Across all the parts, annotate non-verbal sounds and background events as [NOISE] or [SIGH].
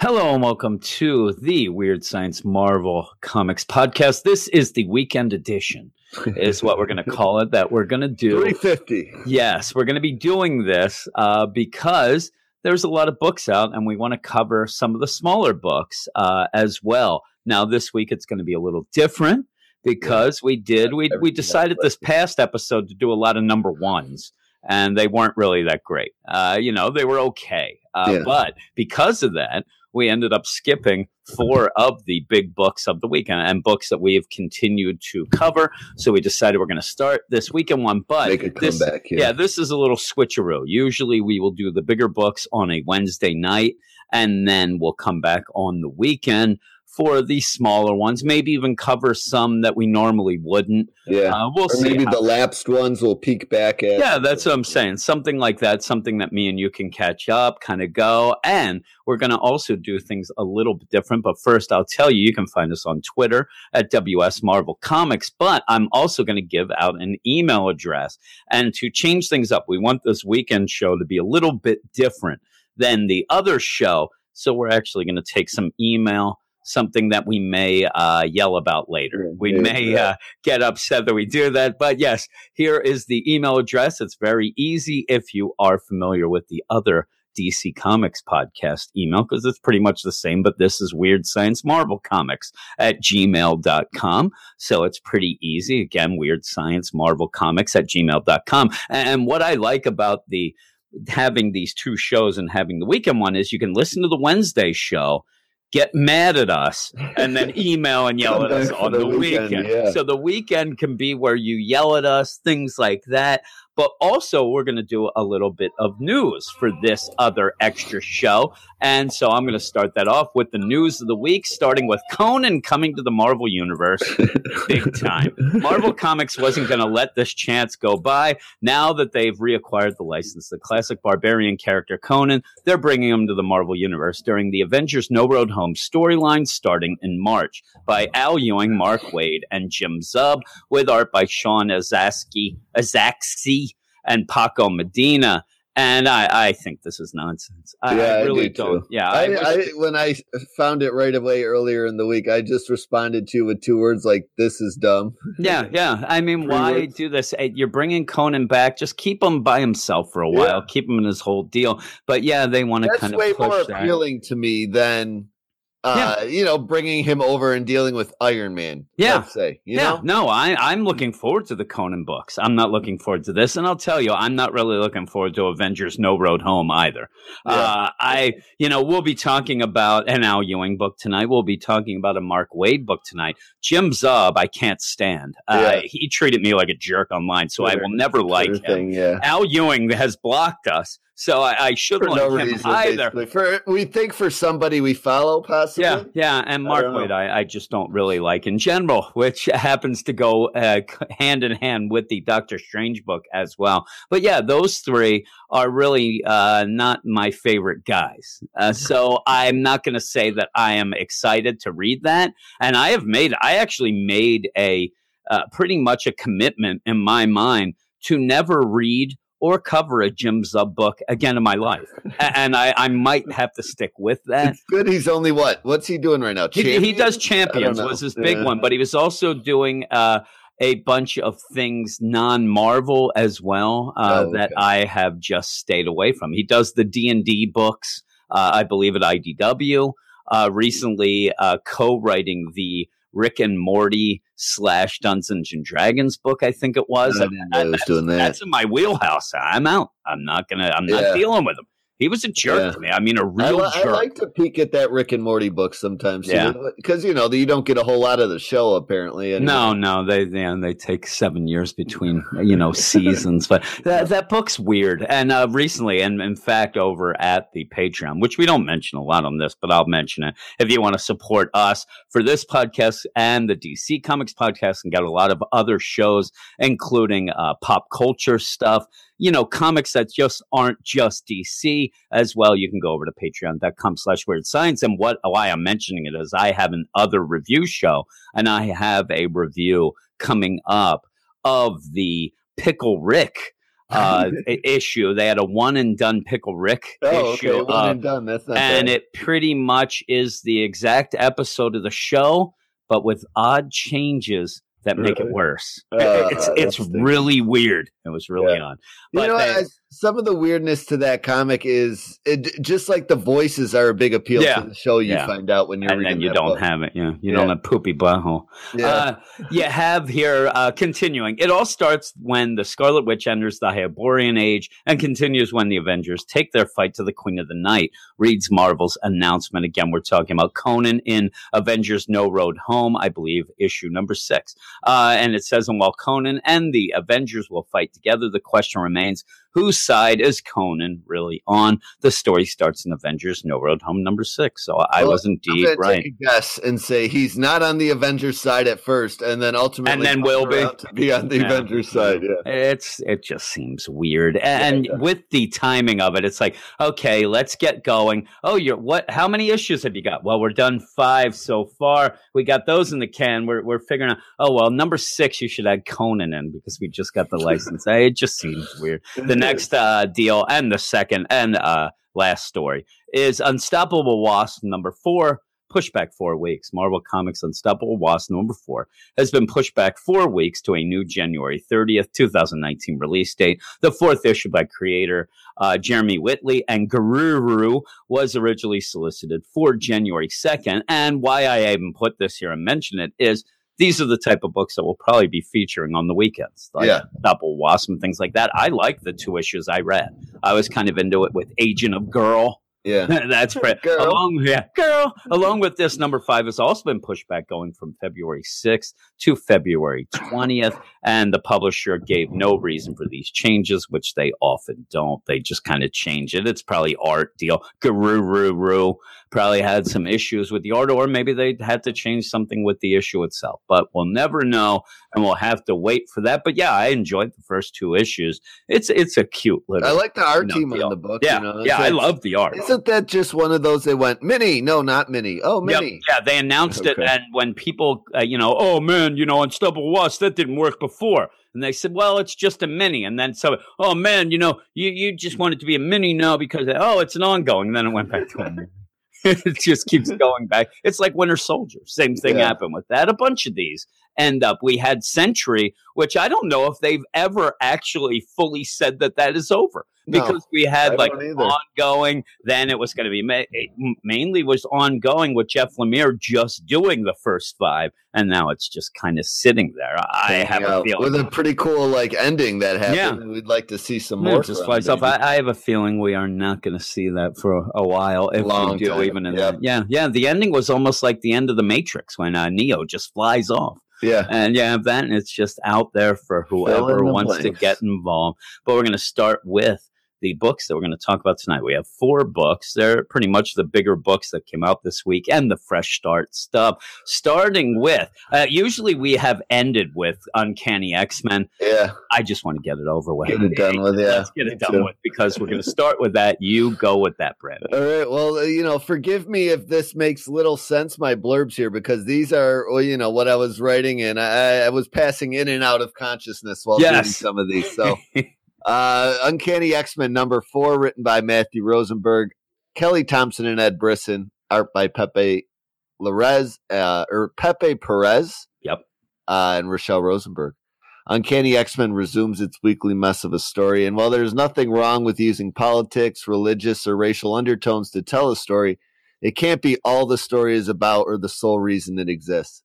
Hello and welcome to the Weird Science Marvel Comics podcast. This is the weekend edition, is what we're going to call it. That we're going to do. 350. Yes, we're going to be doing this uh, because there's a lot of books out, and we want to cover some of the smaller books uh, as well. Now, this week it's going to be a little different because we did we we decided this past episode to do a lot of number ones and they weren't really that great. Uh, you know, they were okay. Uh, Yeah. But because of that, we ended up skipping four of the big books of the weekend and books that we have continued to cover. So we decided we're going to start this weekend one. But Make a this, comeback here. yeah, this is a little switcheroo. Usually we will do the bigger books on a Wednesday night and then we'll come back on the weekend for the smaller ones, maybe even cover some that we normally wouldn't. Yeah. Uh, we'll or see. maybe the lapsed ones will peek back at. yeah, that's what I'm saying. Something like that, something that me and you can catch up, kind of go. And we're going to also do things a little bit different. But first, I'll tell you, you can find us on Twitter at WS Marvel Comics. But I'm also going to give out an email address. And to change things up, we want this weekend show to be a little bit different than the other show. So we're actually going to take some email. Something that we may uh, yell about later. We yeah, may yeah. uh, get upset that we do that. But yes, here is the email address. It's very easy if you are familiar with the other DC Comics podcast email because it's pretty much the same, but this is Weird Science Marvel Comics at gmail.com. So it's pretty easy. Again, Weird Science Marvel Comics at gmail.com. And what I like about the having these two shows and having the weekend one is you can listen to the Wednesday show. Get mad at us and then email and yell at us on the the weekend, weekend. yeah. So the weekend can be where you yell at us, things like that. But also, we're going to do a little bit of news for this other extra show. And so I'm going to start that off with the news of the week, starting with Conan coming to the Marvel Universe [LAUGHS] big time. Marvel Comics wasn't going to let this chance go by. Now that they've reacquired the license, the classic barbarian character Conan, they're bringing him to the Marvel Universe during the Avengers No Road Home storyline starting in March by Al Ewing, Mark Waid, and Jim Zub, with art by Sean Azaski, Azaxi and Paco Medina. And I, I think this is nonsense. I, Yeah, I really do don't. too. Yeah, I, wish- I, when I found it right away earlier in the week, I just responded to you with two words like "This is dumb." [LAUGHS] Yeah, yeah. I mean, Three why words. do this? You're bringing Conan back. Just keep him by himself for a while. Yeah. Keep him in his whole deal. But yeah, they want to kind of way more that. appealing to me than, uh, you know, bringing him over and dealing with Iron Man. Yeah. let's say you yeah, know. no, I, I'm looking forward to the Conan books. I'm not looking forward to this, and I'll tell you, I'm not really looking forward to Avengers: No Road Home either. Yeah. Uh, I, you know, we'll be talking about an Al Ewing book tonight. We'll be talking about a Mark Waid book tonight. Jim Zub, I can't stand. Uh, Yeah. He treated me like a jerk online, so I will never like him. thing, yeah. Al Ewing has blocked us, so I, I shouldn't no like him reason, either. basically. For we think for somebody we follow, possibly. Yeah, yeah, and Mark don't. Waid, I, I just don't really like in general, [LAUGHS] which happens to go uh, [LAUGHS] hand in hand with the Doctor Strange book as well. But yeah, those three are really uh, not my favorite guys. Uh, so I'm not going to say that I am excited to read that. And I have made, I actually made a uh, pretty much a commitment in my mind to never read or cover a Jim Zub book again in my life. And I, I might have to stick with that. It's good. He's only what? What's he doing right now? He, he does Champions? was his big Yeah. one, but he was also doing uh, a bunch of things non-Marvel as well uh, Oh, that. I have just stayed away from. He does the D and D books, uh, I believe at IDW. Uh, recently, uh, co-writing the Rick and Morty slash Dungeons and Dragons book, I think it was. I know he was that's, doing that. that's in my wheelhouse. I'm out. I'm not gonna. I'm not Yeah. dealing with him. He was a jerk Yeah. to me. I mean, a real I jerk. like to peek at that Rick and Morty book sometimes. Yeah. because you know you don't get a whole lot of the show apparently. anyway. No, no, they they, they take seven years between you know seasons, but that that book's weird. And uh, recently, and in fact, over at the Patreon, which we don't mention a lot on this, but I'll mention it if you want to support us for this podcast and the DC Comics podcast, and got a lot of other shows, including uh, pop culture stuff. You know, comics that just aren't just DC as well. You can go over to patreon.com slash weird science. And what why I'm mentioning it is I have an other review show and I have a review coming up of the Pickle Rick [LAUGHS] uh, issue. They had a one and done Pickle Rick oh, issue, okay. one and done. That's not and bad. it pretty much is the exact episode of the show, but with odd changes that make it worse. Uh, it's it's really weird. It was really Yeah. odd. You know, they- some of the weirdness to that comic is it, just like the voices are a big appeal Yeah. to the show. You Yeah. find out when you're and reading then you don't book. have it. Yeah, you Yeah. don't have poopy butthole. Yeah. Uh, you have here uh, continuing. It all starts when the Scarlet Witch enters the Hyborian Age and continues when the Avengers take their fight to the Queen of the Night. Reads Marvel's announcement again. We're talking about Conan in Avengers No Road Home, I believe, issue number six. Uh, and it says, and while Conan and the Avengers will fight together, the question remains whose side is Conan really on? The story starts in Avengers No Road Home number six. So I Well, was indeed right. take guess and say he's not on the Avengers side at first, and then ultimately, And then will be. to be on the Yeah. Avengers side. Yeah, It's it just seems weird, and yeah. with the timing of it, it's like okay, let's get going. Oh, you're what? How many issues have you got? Well, we're done five so far. We got those in the can. We're we're figuring out. Oh well, number six, you should add Conan in because we just got the license. It just seems weird. The next uh, deal and the second and uh, last story is Unstoppable Wasp number four. Pushed back four weeks. Marvel Comics Unstoppable Wasp number four has been pushed back four weeks to a new January 30th, 2019 release date. The fourth issue by creator uh, Jeremy Whitley and Gurihiru was originally solicited for January 2nd. And why I even put this here and mention it is these are the type of books that we'll probably be featuring on the weekends, like Yeah. Double Wasp and things like that. I like the two issues I read. I was kind of into it with Agent of Girl. Yeah. [LAUGHS] That's right. Girl. Along, yeah, girl. Along with this, number five has also been pushed back, going from February 6th to February 20th. And the publisher gave no reason for these changes, which they often don't. They just kind of change it. It's probably art deal. Guru probably had some issues with the art, or maybe they had to change something with the issue itself. But we'll never know, and we'll have to wait for that. But yeah, I enjoyed the first two issues. It's it's a cute little. I like the art No team deal. on the book. yeah, you know, yeah, I love the art. Isn't that just one of those they went mini? No, not mini. Oh, Yep, mini. Yeah, they announced it, and when people, uh, you know, oh man, you know, on Unstoppable Wasp that didn't work before, and they said, well, it's just a mini, and then so, oh man, you know, you you just want it to be a mini now because oh, it's an ongoing, and then it went back to a mini. [LAUGHS] it just keeps [LAUGHS] going back. It's like Winter Soldier. Same thing Yeah. happened with that. A bunch of these end up. We had Sentry, which I don't know if they've ever actually fully said that that is over No, because we I had like ongoing. Then it was going to be ma- mainly was ongoing with Jeff Lemire just doing the first five, and now it's just kind of sitting there. I have a feeling. with a pretty cool like ending that happened. Yeah. We'd like to see some Yeah, more. just off. I, I have a feeling we are not going to see that for a while, if Long we do, time, even in yeah. that. Yeah, yeah. The ending was almost like the end of the Matrix when uh, Neo just flies off. yeah. And yeah, that and it's just out there for whoever the wants blanks. to get involved. But we're going to start with the books that we're going to talk about tonight. We have four books. They're pretty much the bigger books that came out this week and the fresh start stuff. Starting with, uh, usually we have ended with Uncanny X Men. Yeah. I just want to get it over with. Get it done with, yeah. Let's get it done too. with because we're going to start with that. You go with that, Brad. All right. Well, uh, you know, forgive me if this makes little sense, my blurbs here, because these are, well, you know, what I was writing and I, I was passing in and out of consciousness while doing Yes. some of these. So, [LAUGHS] uh, Uncanny X Men number four, written by Matthew Rosenberg, Kelly Thompson and Ed Brisson, art by Pepe Larraz, uh, or Pepe Perez. Yep. Uh, and Rachelle Rosenberg. Uncanny X Men resumes its weekly mess of a story, and while there's nothing wrong with using politics, religious, or racial undertones to tell a story, it can't be all the story is about or the sole reason it exists.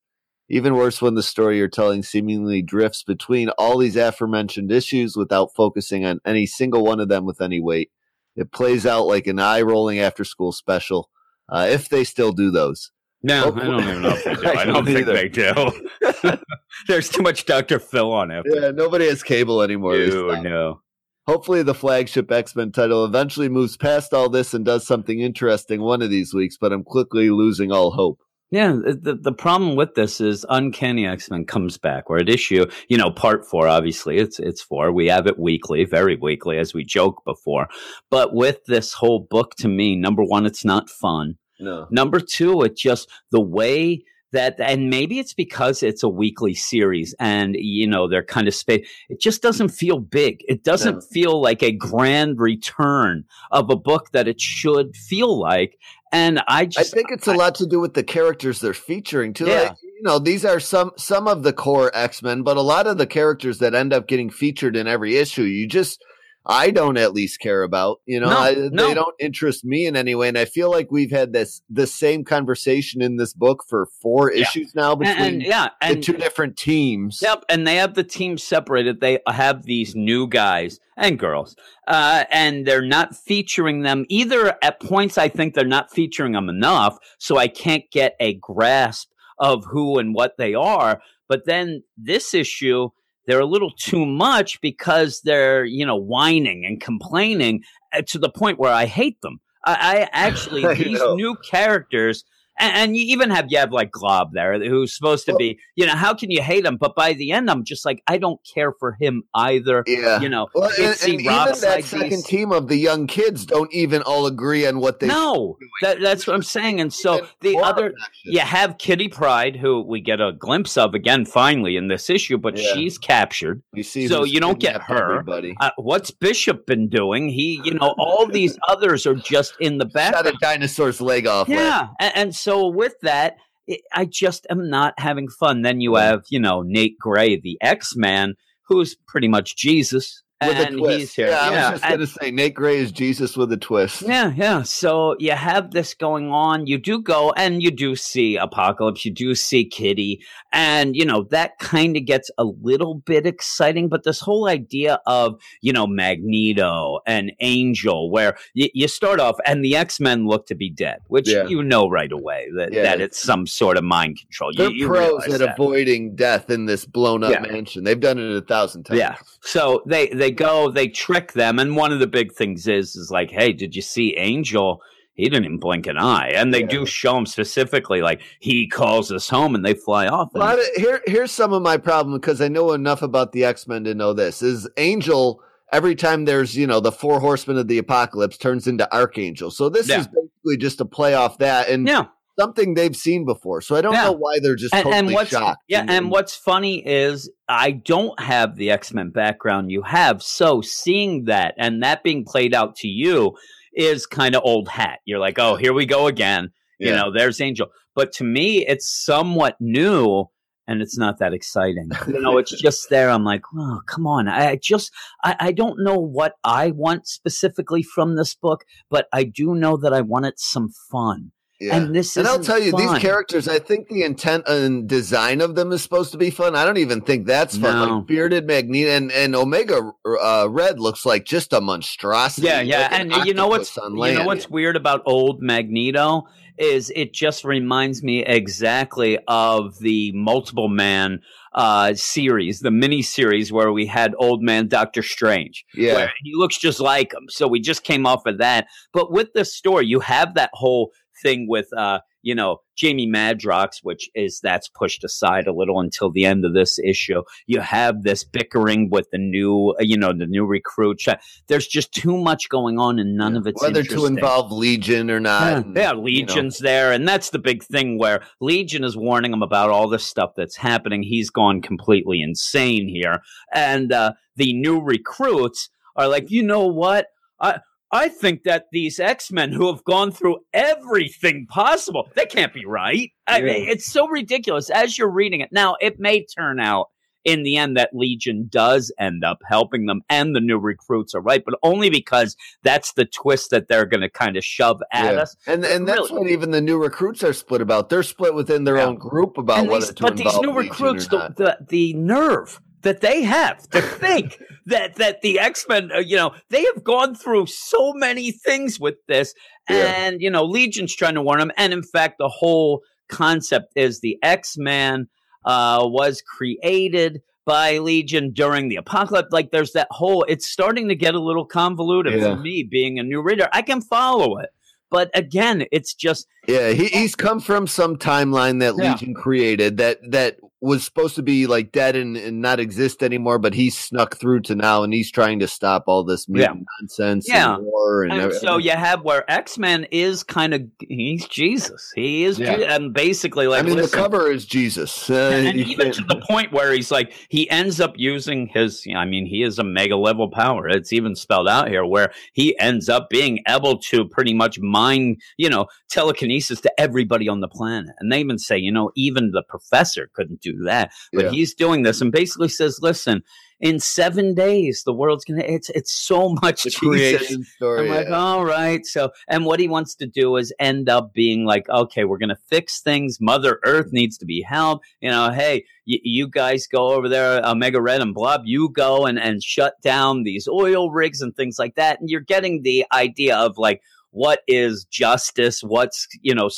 Even worse when the story you're telling seemingly drifts between all these aforementioned issues without focusing on any single one of them with any weight. It plays out like an eye rolling after school special, uh, if they still do those. No, Oh, I don't even know if they do. [LAUGHS] I I don't think either. they do. [LAUGHS] There's too much Dr. Phil on it. Yeah, nobody has cable anymore. Stopped. no. Hopefully, the flagship X Men title eventually moves past all this and does something interesting one of these weeks, but I'm quickly losing all hope. Yeah, the the problem with this is Uncanny X Men comes back. We're at issue, you know, part four. Obviously, it's it's four. We have it weekly, very weekly, as we joked before. But with this whole book, to me, number one, it's not fun. No. Number two, it just the way that and maybe it's because it's a weekly series and you know they're kind of space it just doesn't feel big it doesn't no. feel like a grand return of a book that it should feel like and i just i think it's a lot to do with the characters they're featuring too yeah. Like, you know these are some some of the core x-men but a lot of the characters that end up getting featured in every issue you just I don't at least care about. You know, no, I, no. they don't interest me in any way. And I feel like we've had this the same conversation in this book for four yeah. issues now between and, and, yeah, and, the two different teams. Yep, and they have the teams separated. They have these new guys and girls, uh, and they're not featuring them either. At points, I think they're not featuring them enough, so I can't get a grasp of who and what they are. But then this issue they're a little too much because they're you know whining and complaining uh, to the point where I hate them. I, I [LAUGHS] actually these new characters and, and, you even have you have like Glob there, who's supposed to be, you know, how can you hate him? But by the end, I'm just like, I don't care for him either. Yeah, you know, well, and, and even that second team of the young kids don't even all agree on what they. No, that, that's what I'm saying. And so the other, you have Kitty Pryde, who we get a glimpse of again finally in this issue, but yeah. she's captured. You see, so you don't get her. Uh, what's Bishop been doing? He, you know, all these [LAUGHS] others are just in the back. Shot a dinosaur's leg off. Yeah, and, and so with that, it, I just am not having fun. Then you have, you know, Nate Gray, the X Man, who's pretty much Jesus with and a twist. here. Yeah, I was just gonna say Nate Gray is Jesus with a twist. Yeah, yeah. So you have this going on. You do go and you do see Apocalypse. You do see Kitty, and you know that kind of gets a little bit exciting. But this whole idea of you know Magneto and Angel, where y- you start off and the X Men look to be dead, which yeah. you know right away that, yeah. that it's some sort of mind control. They're you, you pros at that. avoiding death in this blown up mansion. They've done it a thousand times. Yeah. So they they go, they trick them, and one of the big things is is like, hey, did you see Angel? He didn't even blink an eye, and they yeah. do show him specifically, like he calls us home, and they fly off. Of, here, here's some of my problem because I know enough about the X Men to know this: is Angel every time there's you know the four horsemen of the apocalypse turns into Archangel. So this yeah. is basically just a play off that, and yeah something they've seen before. So I don't yeah. know why they're just and, totally and what's, shocked. Yeah, and, and what's funny is I don't have the X Men background you have. So seeing that and that being played out to you is kind of old hat. You're like, oh, here we go again. Yeah. You know, there's Angel. But to me, it's somewhat new and it's not that exciting. You know, it's [LAUGHS] just there. I'm like, oh, come on. I just, I, I don't know what I want specifically from this book, but I do know that I wanted some fun. Yeah. And this and I'll tell you, fun. these characters, I think the intent and design of them is supposed to be fun. I don't even think that's fun. No. Like bearded Magneto and, and Omega uh, Red looks like just a monstrosity. Yeah, yeah. Like and you know what's you know what's weird about old Magneto is it just reminds me exactly of the multiple man uh, series, the mini series where we had old man Doctor Strange. Yeah. he looks just like him. So we just came off of that. But with this story, you have that whole thing with uh, you know, Jamie Madrox, which is that's pushed aside a little until the end of this issue. You have this bickering with the new, uh, you know, the new recruit. There's just too much going on, and none yeah. of it's whether to involve Legion or not. Yeah, and, yeah Legion's you know. there, and that's the big thing where Legion is warning him about all this stuff that's happening. He's gone completely insane here, and uh, the new recruits are like, you know what? I I think that these X Men who have gone through everything possible, they can't be right. I mean, it's so ridiculous as you're reading it. Now, it may turn out in the end that Legion does end up helping them and the new recruits are right, but only because that's the twist that they're going to kind of shove at yeah. us. And and that's really, what even the new recruits are split about. They're split within their yeah. own group about and whether these, to But these new recruits, the, the, the nerve that they have to think that that the X-Men, uh, you know, they have gone through so many things with this yeah. and you know, Legion's trying to warn them and in fact the whole concept is the X-Man uh, was created by Legion during the apocalypse. Like there's that whole it's starting to get a little convoluted yeah. for me being a new reader. I can follow it. But again, it's just yeah. He, he's come from some timeline that yeah. Legion created that that was supposed to be like dead and, and not exist anymore, but he snuck through to now, and he's trying to stop all this Yeah. nonsense, Yeah. and war, and, And so you have where X Men is kind of he's Jesus. He is, Yeah. Je- and basically like I mean, listen, the cover is Jesus, uh, and you even to the point where he's like he ends up using his i mean he is a mega level power it's even spelled out here where he ends up being able to pretty much mind you know telekinesis to everybody on the planet and they even say you know even the professor couldn't do that but Yeah. he's doing this and basically says listen in seven days the world's gonna it's it's so much the [LAUGHS] Jesus. creation story. I'm like, yeah. all right. So, and what he wants to do is end up being like, okay, we're going to fix things. Mother Earth needs to be helped. You know, hey, y- you guys go over there, uh, Omega Red and Blob, you go and, and shut down these oil rigs and things like that. And you're getting the idea of like, what is justice? What's, you know,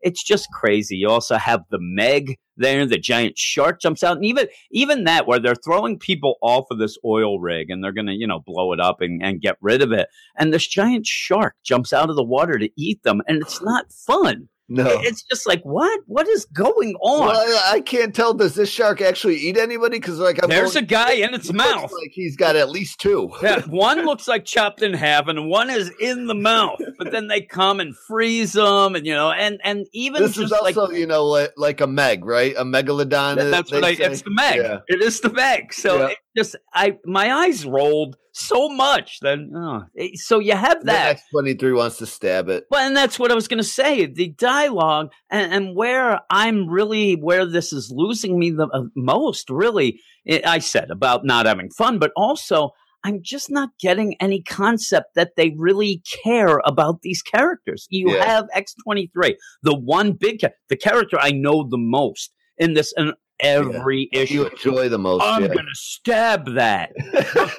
it's just crazy. You also have the Meg there, the giant shark jumps out. And even, even that where they're throwing people off of this oil rig and they're to, you know, blow it up and, and get rid of it and this giant shark jumps out of the water to eat them and it's not fun no. it's just like what what is going on Well, I, I can't tell. Does this shark actually eat anybody? Because like I'm there's a guy in its mouth Like he's got at least two. [LAUGHS] yeah, one looks like chopped in half and one is in the mouth but then they come and freeze them and you know and and even This just is also, like you know, like, like a meg, right? A megalodon. Uh, that's they what I, say. it's the meg. Yeah. It is the meg. So Yeah. it just I my eyes rolled so much Then oh, so you have that. X twenty three wants to stab it. Well, and that's what I was going to say. The dialogue and, and where I'm really where this is losing me the uh, most, really, i I said about not having fun, but also I'm just not getting any concept that they really care about these characters. You Yeah. have X23, the one big, the character I know the most in this in every issue. You enjoy the most. I'm yeah. gonna stab that.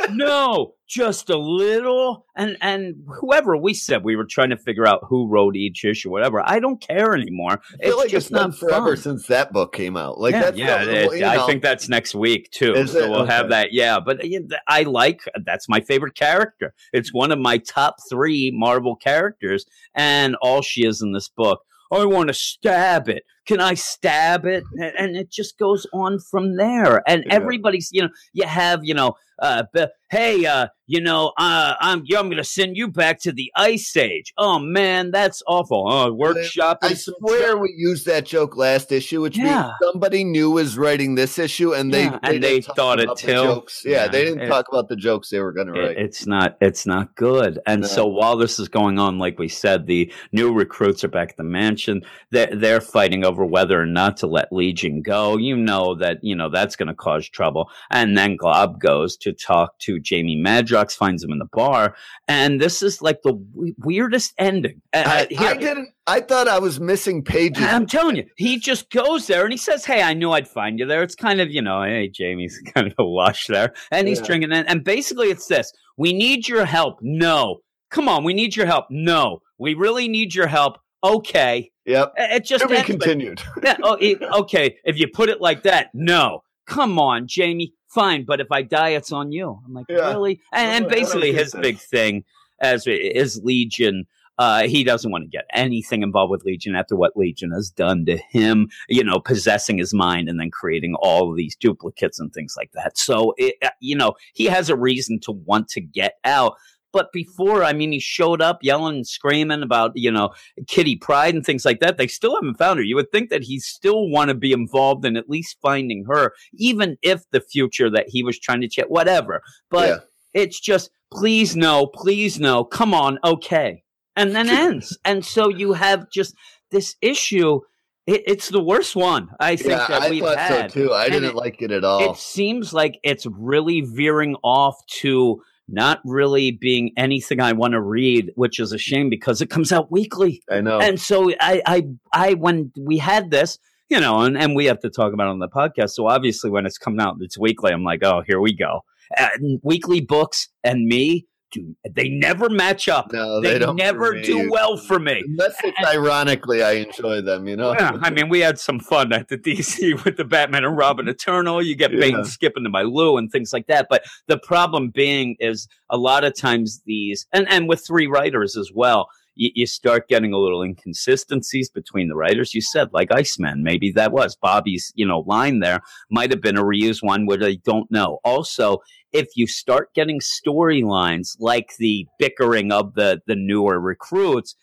[LAUGHS] no, just a little. And and whoever we said we were trying to figure out who wrote each issue, whatever. I don't care anymore. It's like just it's been not forever fun. since that book came out. Like yeah, that's yeah. it- you I know, think that's next week too. Is so it? we'll have that. Yeah, but yeah, I like that's my favorite character. It's one of my top three Marvel characters, and all she is in this book. I want to stab it. Can I stab it? And, it just goes on from there. And Yeah. everybody's, you know, you have, you know, uh, be- hey, uh, you know, uh, I'm, I'm going to send you back to the Ice Age. Oh man, that's awful. Oh, workshop. I swear we used that joke last issue, which Yeah. means somebody new was writing this issue, and they Yeah, and they thought it too. Jokes. Yeah, Yeah, they didn't it- talk about the jokes they were going to It- write. it's not it's not good and No. so while this is going on like we said the new recruits are back at the mansion they're, they're fighting over whether or not to let legion go you know that you know that's going to cause trouble and then glob goes to talk to jamie madrox finds him in the bar and this is like the we- weirdest ending Uh, I, I didn't. I thought I was missing pages. I'm telling you, he just goes there and he says, Hey, I knew I'd find you there. It's kind of, you know, hey, Jamie's [LAUGHS] kind of a lush there. And he's Yeah. drinking it. And basically, it's this We need your help. No. Come on, we need your help. No. We really need your help. Okay. Yep. It just To be continued. [LAUGHS] yeah, oh, it- okay. If you put it like that, no. Come on, Jamie. Fine, but if I die, it's on you. I'm like, Yeah. really? And, and I don't- I don't basically, his big thing as is Legion. Uh, he doesn't want to get anything involved with Legion after what Legion has done to him. You know, possessing his mind and then creating all of these duplicates and things like that. So, it, uh, you know, he has a reason to want to get out. But before, I mean, he showed up yelling and screaming about, you know, Kitty Pryde and things like that. They still haven't found her. You would think that he still want to be involved in at least finding her, even if the future that he was trying to check, whatever. But Yeah. it's just, please no, please no, come on, okay. And then [LAUGHS] ends. And so you have just this issue. It, it's the worst one I think Yeah, that I we've thought had. so too. I And didn't it- like it at all. It seems like it's really veering off to not really being anything I want to read, which is a shame because it comes out weekly. I know. And so I, I, I, when we had this, you know, and, and we have to talk about it on the podcast. So obviously, when it's coming out, it's weekly. I'm like, oh, here we go. And weekly books and me, do they never match up? no, they they, don't never do well for me. Unless it's [LAUGHS] ironically, I enjoy them. You know. Yeah, I mean, we had some fun at the [LAUGHS] DC with the Batman and Robin Eternal. You get bait Yeah. and skip into my Lou and things like that. But the problem being is a lot of times these, and, and with three writers as well, you, you start getting a little inconsistencies between the writers. You said like Iceman, maybe that was Bobby's, you know, line there might have been a reused one, which I don't know. Also, if you start getting storylines like the bickering of the the newer recruits,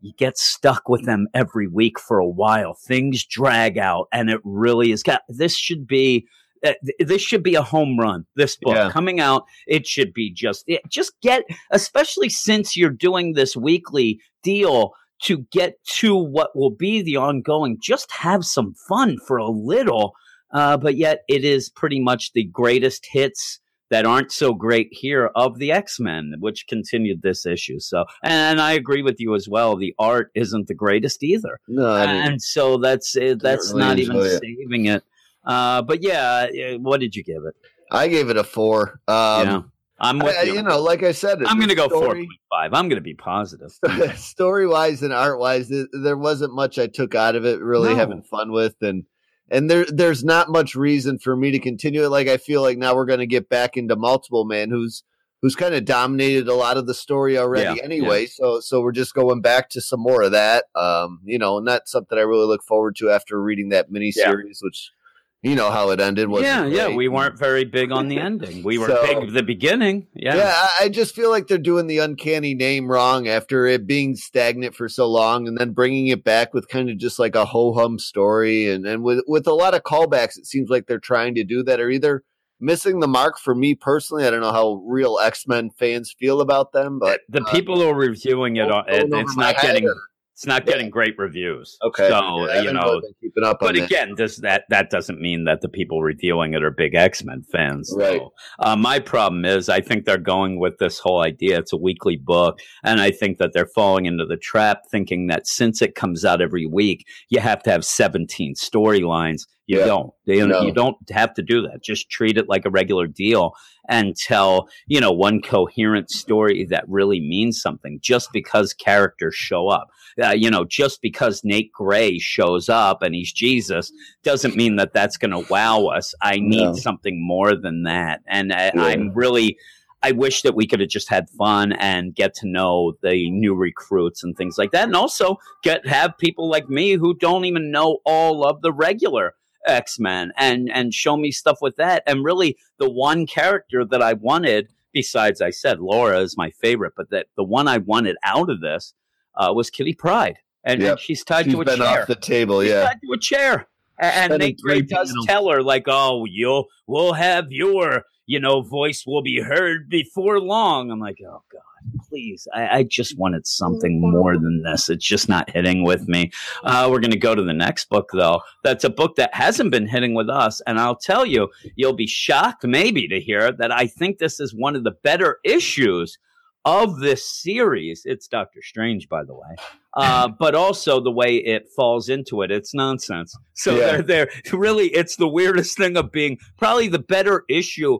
you get stuck with them every week for a while. Things drag out, and it really is. This should be this should be a home run. This book yeah. coming out, it should be just it, just get, especially since you're doing this weekly deal to get to what will be the ongoing. Just have some fun for a little, uh, but yet it is pretty much the greatest hits that aren't so great here of the X Men, which continued this issue. So, and I agree with you as well. The art isn't the greatest either, no, and so that's uh, that's not even it. saving it. Uh, but yeah, what did you give it? I gave it a four. Um, yeah. I'm with I, you. You know, like I said, I'm going to go four point five. I'm going to be positive. [LAUGHS] story wise and art wise, there wasn't much I took out of it. Really no. having fun with, and and there there's not much reason for me to continue it. Like I feel like now we're going to get back into multiple man, who's who's kind of dominated a lot of the story already yeah, anyway. Yeah. So so we're just going back to some more of that. Um, you know, and that's something I really look forward to after reading that miniseries, yeah. which you know how it ended. Yeah, great. yeah. We weren't very big on the [LAUGHS] ending. We were so, big at the beginning. Yeah, yeah. I just feel like they're doing the uncanny name wrong after it being stagnant for so long, and then bringing it back with kind of just like a ho hum story, and and with with a lot of callbacks. It seems like they're trying to do that, or either missing the mark for me personally. I don't know how real X Men fans feel about them, but the uh, people who are reviewing it, it it's not getting. Or, it's not getting great reviews. Okay. So yeah, you know, keeping up. But again, does that that doesn't mean that the people reviewing it are big X Men fans. Right. So, uh, my problem is, I think they're going with this whole idea. It's a weekly book, and I think that they're falling into the trap, thinking that since it comes out every week, you have to have seventeen storylines. You yeah. don't. You, no. you don't have to do that. Just treat it like a regular deal and tell, you know, one coherent story that really means something just because characters show up. Uh, you know, just because Nate Gray shows up and he's Jesus doesn't mean that that's going to wow us. I need no. something more than that. And I, yeah. I'm really, I wish that we could have just had fun and get to know the new recruits and things like that. And also get, have people like me who don't even know all of the regular X Men and and show me stuff with that. And really, the one character that I wanted, besides I said Laura is my favorite, but that the one I wanted out of this uh, was Kitty Pryde, and, yep. and she's tied she's to a been chair. off the table, she's yeah, tied to a chair. And, and Nate Gray does tell her like, "Oh, you'll we'll have your you know voice will be heard before long." I'm like, "Oh God." Please. I, I, just wanted something more than this. It's just not hitting with me. Uh, we're going to go to the next book, though. That's a book that hasn't been hitting with us. And I'll tell you, you'll be shocked maybe to hear that I think this is one of the better issues of this series. It's Doctor Strange, by the way. Uh, [LAUGHS] but also the way it falls into it. It's nonsense. So yeah. they're, they're really, it's the weirdest thing of being probably the better issue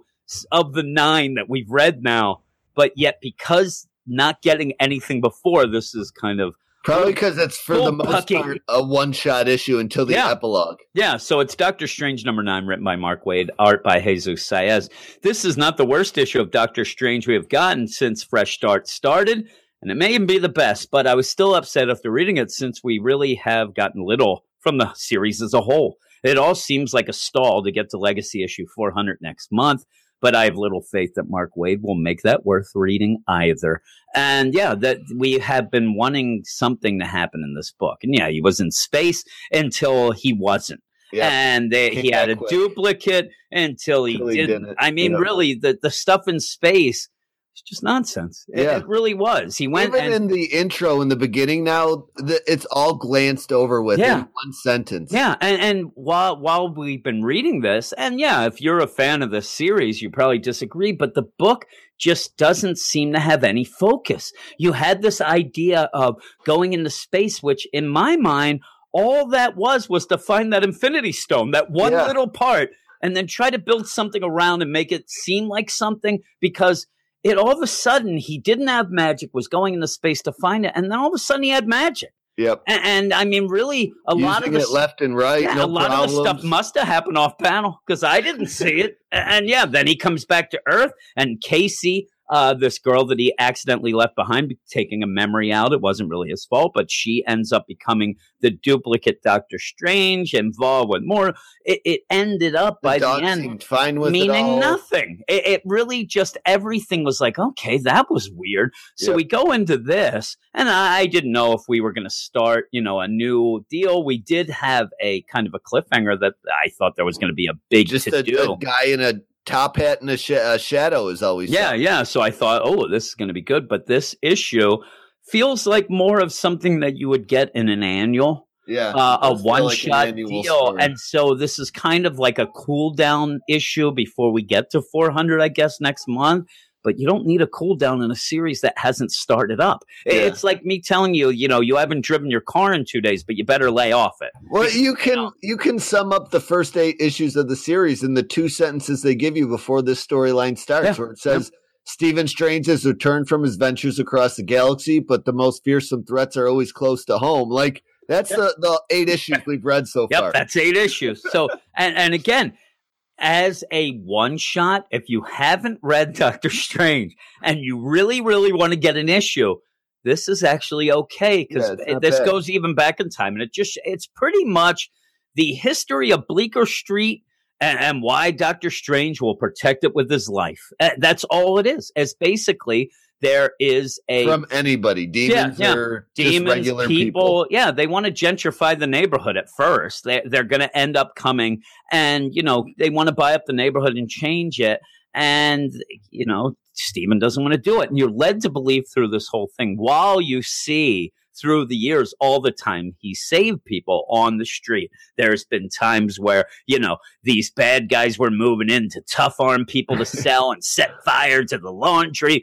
of the nine that we've read now but yet because not getting anything before, this is kind of Probably because it's for the most part a one shot issue until the yeah. epilogue. Yeah, so it's Doctor Strange number nine, written by Mark Waid, art by Jesus Saiz. This is not the worst issue of Doctor Strange we have gotten since Fresh Start started, and it may even be the best, but I was still upset after reading it since we really have gotten little from the series as a whole. It all seems like a stall to get to Legacy issue 400 next month but I have little faith that Mark Waid will make that worth reading either. And yeah, that we have been wanting something to happen in this book. And yeah, he was in space until he wasn't. And they, he had a quick. duplicate until he, until he didn't. didn't. I mean, really, the, the stuff in space it's just nonsense. It, yeah. it really was. He went even and, in the intro in the beginning. Now the, it's all glanced over with yeah. in one sentence. Yeah, and and while while we've been reading this, and yeah, if you're a fan of the series, you probably disagree, but the book just doesn't seem to have any focus. You had this idea of going into space, which in my mind, all that was was to find that Infinity Stone, that one yeah. little part, and then try to build something around and make it seem like something because it all of a sudden he didn't have magic, was going into space to find it, and then all of a sudden he had magic. Yep. And, and I mean, really, a Using lot of the, it left and right. Yeah, no a lot problems. of the stuff must have happened off panel because I didn't see it. And yeah, then he comes back to Earth, and Casey uh, this girl that he accidentally left behind, taking a memory out. It wasn't really his fault, but she ends up becoming the duplicate Doctor Strange, involved with more. It, it ended up by the, the end fine with meaning nothing. It, it, really just everything was like, okay, that was weird. So yep. we go into this, and I, I didn't know if we were going to start, you know, a new deal. We did have a kind of a cliffhanger that I thought there was going to be a big just a, a, guy in a top hat and a, sh- shadow is always yeah yeah. So i thought oh this is going to be good. But this issue feels like more of something that you would get in an annual yeah uh, a one like shot deal. story. and so this is kind of like a cool down issue before we get to 400 i guess next month but you don't need a cooldown in a series that hasn't started up. Yeah. It's like me telling you, you know, you haven't driven your car in two days, but you better lay off it. Well, you can you can sum up the first eight issues of the series in the two sentences they give you before this storyline starts, yeah. where it says. Stephen Strange has returned from his ventures across the galaxy, but the most fearsome threats are always close to home. Like that's the, the eight issues we've read so far. yep, far. That's eight issues. So and and again, as a one shot, if you haven't read [LAUGHS] Doctor Strange and you really, really want to get an issue, this is actually okay because yeah, this bad. goes even back in time. And it just, it's pretty much the history of Bleecker Street and, and why Doctor Strange will protect it with his life. Uh, that's all it is. It's basically there is a from anybody demons yeah, yeah. or demons regular people, people, yeah they want to gentrify the neighborhood at first. They, they're going to end up coming and you know they want to buy up the neighborhood and change it. And you know Stephen doesn't want to do it. And you're led to believe through this whole thing while you see through the years all the time he saved people on the street. There's been times where you know these bad guys were moving in to tough arm people to [LAUGHS] sell and set fire to the laundry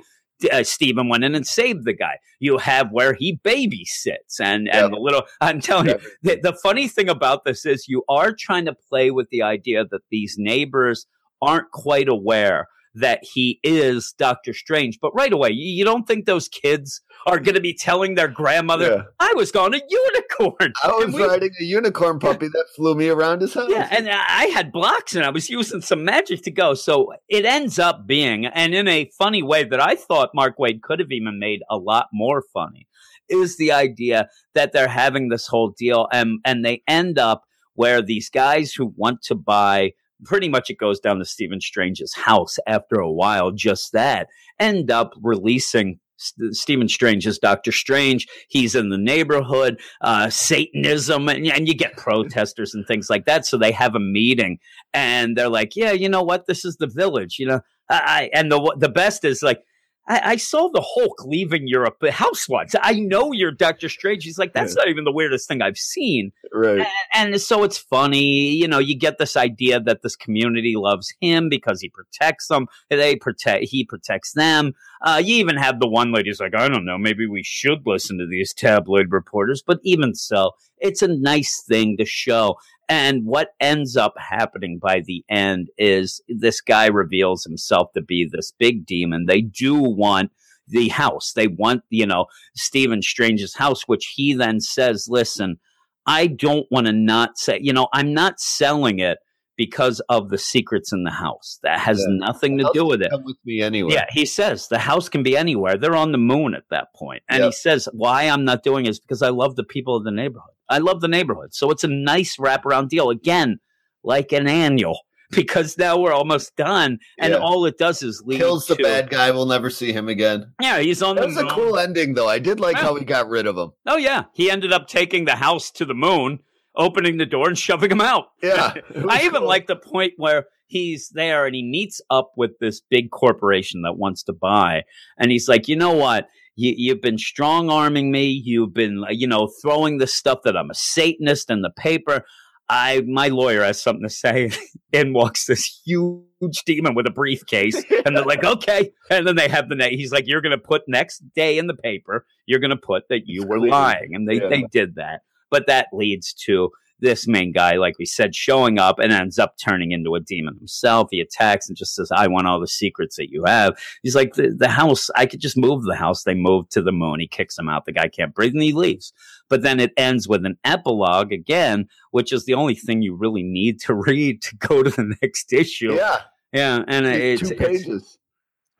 uh, Stephen went in and saved the guy. You have where he babysits and and the little. [LAUGHS] I'm telling you, the, the funny thing about this is you are trying to play with the idea that these neighbors aren't quite aware that he is Doctor Strange. But right away, you, you don't think those kids are going to be telling their grandmother, yeah. I was on a unicorn. I was we, riding a unicorn puppy that flew me around his house. Yeah, and uh, I had blocks and I was using some magic to go. So it ends up being, and in a funny way that I thought Mark Waid could have even made a lot more funny, is the idea that they're having this whole deal and, and they end up where these guys who want to buy pretty much it goes down to Stephen Strange's house after a while, just that, end up releasing Stephen Strange is Doctor Strange. He's in the neighborhood, uh, Satanism, and, and, you get protesters and things like that. So they have a meeting, and they're like, "Yeah, you know what? This is the village." You know, I, and the the best is like I, I, saw the Hulk leaving Europe, but housewives. I know you're Doctor Strange. He's like, that's yeah. not even the weirdest thing I've seen. Right. And, and, so it's funny, you know, you get this idea that this community loves him because he protects them. They protect, he protects them. Uh, you even have the one lady's like, I don't know, maybe we should listen to these tabloid reporters. But even so, it's a nice thing to show. And what ends up happening by the end is this guy reveals himself to be this big demon. They do want the house. They want, you know, Stephen Strange's house, which he then says, listen, I don't want to not say, you know, I'm not selling it because of the secrets in the house. That has yeah. nothing to do with it. Come with me anyway. Yeah, he says the house can be anywhere. They're on the moon at that point, and he says why I'm not doing it is because I love the people of the neighborhood. I love the neighborhood, so it's a nice wraparound deal. Again, like an annual. [LAUGHS] Because now we're almost done, and yeah. all it does is lead kills the to, bad guy. We'll never see him again. Yeah, he's on. That's a cool ending, though. I did like yeah. how he got rid of him. Oh yeah, he ended up taking the house to the moon opening the door and shoving him out. Yeah. [LAUGHS] I even cool. like the point where he's there and he meets up with this big corporation that wants to buy. And he's like, you know what? You, have been strong arming me. You've been, you know, throwing the stuff that I'm a Satanist in the paper. I, my lawyer has something to say. [LAUGHS] in walks this huge demon with a briefcase, and they're like, okay. And then they have the name. He's like, you're going to put next day in the paper. You're going to put that you were lying, and they yeah. they did that. But that leads to this main guy, like we said, showing up and ends up turning into a demon himself. He attacks and just says, I want all the secrets that you have. He's like, the, the house, I could just move the house. They move to the moon. He kicks him out. The guy can't breathe and he leaves. But then it ends with an epilogue again, which is the only thing you really need to [LAUGHS] read to go to the next issue. Yeah. Yeah. And it's two pages. It's,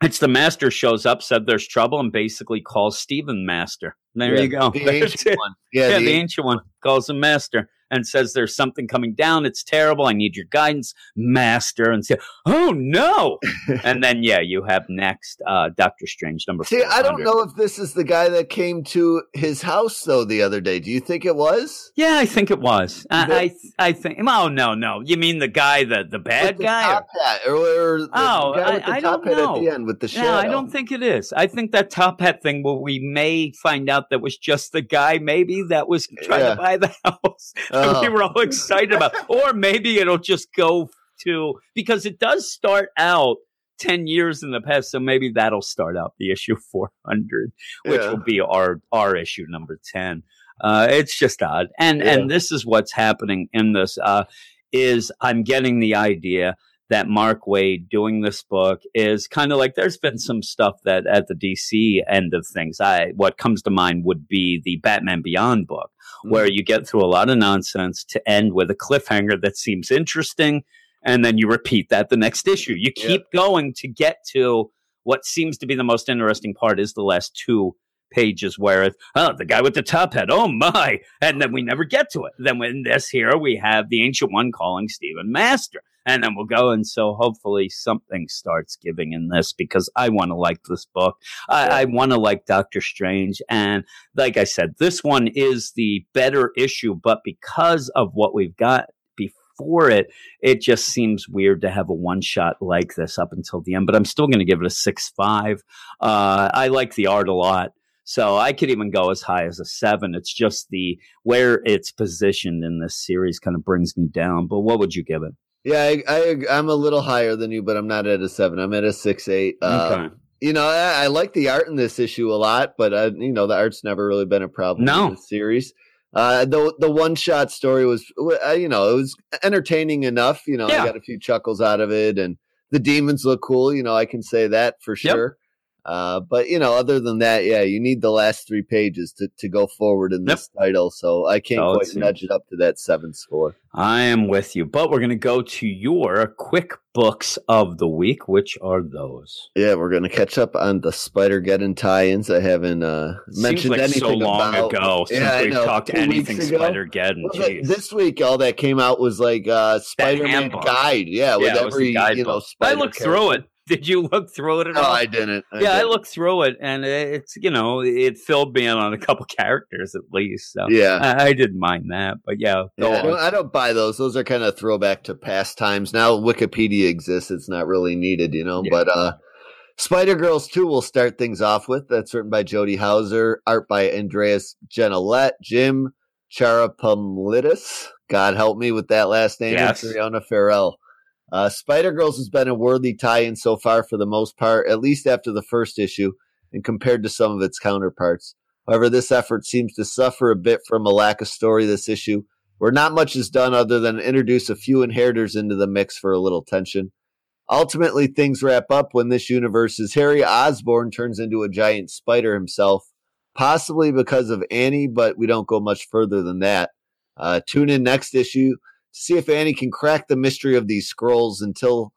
It's the master shows up, said there's trouble, and basically calls Stephen Master. There Yeah, you go. The ancient one. Yeah, Yeah, the the ancient- ancient one calls him Master and says there's something coming down. It's terrible. I need your guidance, Master. And say, oh no. [LAUGHS] and then yeah, you have next uh, Doctor Strange number. See, I don't know if this is the guy that came to his house though the other day. Do you think it was? Yeah, I think it was. I, The- I, I think. Oh no, no. You mean the guy, the the bad the guy? or- top hat, or, or the Oh, guy with the I- I top don't hat at the end with the shadow. No, I don't think it is. I think that top hat thing. Well, we may find out that was just the guy, maybe that was trying Yeah. to buy the [LAUGHS] house. Oh. [LAUGHS] we were all excited about, or maybe it'll just go to because it does start out ten years in the past, so maybe that'll start out the issue [LAUGHS] four hundred, which Yeah. will be our our issue number ten. Uh, it's just odd, and Yeah. and this is what's happening in this. Uh, is I'm getting the idea that Mark Waid doing this book is kind of like there's been some stuff that at the DC end of things. I what comes to mind would be the Batman Beyond book, Mm-hmm. where you get through a lot of nonsense to end with a cliffhanger that seems interesting, and then you repeat that the next issue. You keep going to get to what seems to be the most interesting part is the last two pages where it's oh the guy with the top hat oh my and then we never get to it then in this here we have the ancient one calling stephen master and then we'll go and so hopefully something starts giving in this because i want to like this book i, I want to like doctor strange and like i said this one is the better issue but because of what we've got before it it just seems weird to have a one shot like this up until the end but i'm still going to give it a six five uh, i like the art a lot so I could even go as high as a seven. It's just the where it's positioned in this series kind of brings me down. But what would you give it? Yeah, I, I I'm a little higher than you, but I'm not at a seven. I'm at a six eight. Okay. You know, I, I like the art in this issue a lot, but uh, you know, the art's never really been a problem No. in this series. Uh, the the one shot story was, uh, you know, it was entertaining enough. You know, Yeah. I got a few chuckles out of it, and the demons look cool. You know, I can say that for sure. Uh, but you know, other than that, yeah, you need the last three pages to, to go forward in this title. So I can't Solid quite nudge it up to that seven score. I am with you, but we're going to go to your quick books of the week. Which are those? Yeah, we're gonna catch up on the Spider Geddon tie-ins. I haven't uh, mentioned like anything so long about. ago since Yeah, we've talked two anything. Spider Geddon. Well, this week, all that came out was like uh, Spider-Man handbook. guide. Yeah, with yeah, every you know. Spider I Spider looked through it. [LAUGHS] Did you look through it at No, all? I didn't. I yeah, I didn't. looked through it, and it's you know it filled me in on a couple [LAUGHS] characters at least. So Yeah. I, I didn't mind that, but yeah, Yeah, I, on. don't, I don't buy those. Those are kind of throwback to past times. Now Wikipedia exists; it's not really needed, you know. Yeah. But uh, Spider Girls two will start things off with. That's written by Jody Houser, art by Andrés Genolet, Jim Charalampidis. God help me with that last name. Yes. And Farrell. Uh, Spider Girls has been a worthy tie-in so far for the most part, at least after the first issue, and compared to some of its counterparts. However, this effort seems to suffer a bit from a lack of story this issue, where not much is done other than introduce a few inheritors into the mix for a little tension. Ultimately, things wrap up when this universe's Harry Osborn turns into a giant spider himself, possibly because of Annie, but we don't go much further than that. Uh, tune in next issue to see if Annie can crack the mystery of these scrolls. Until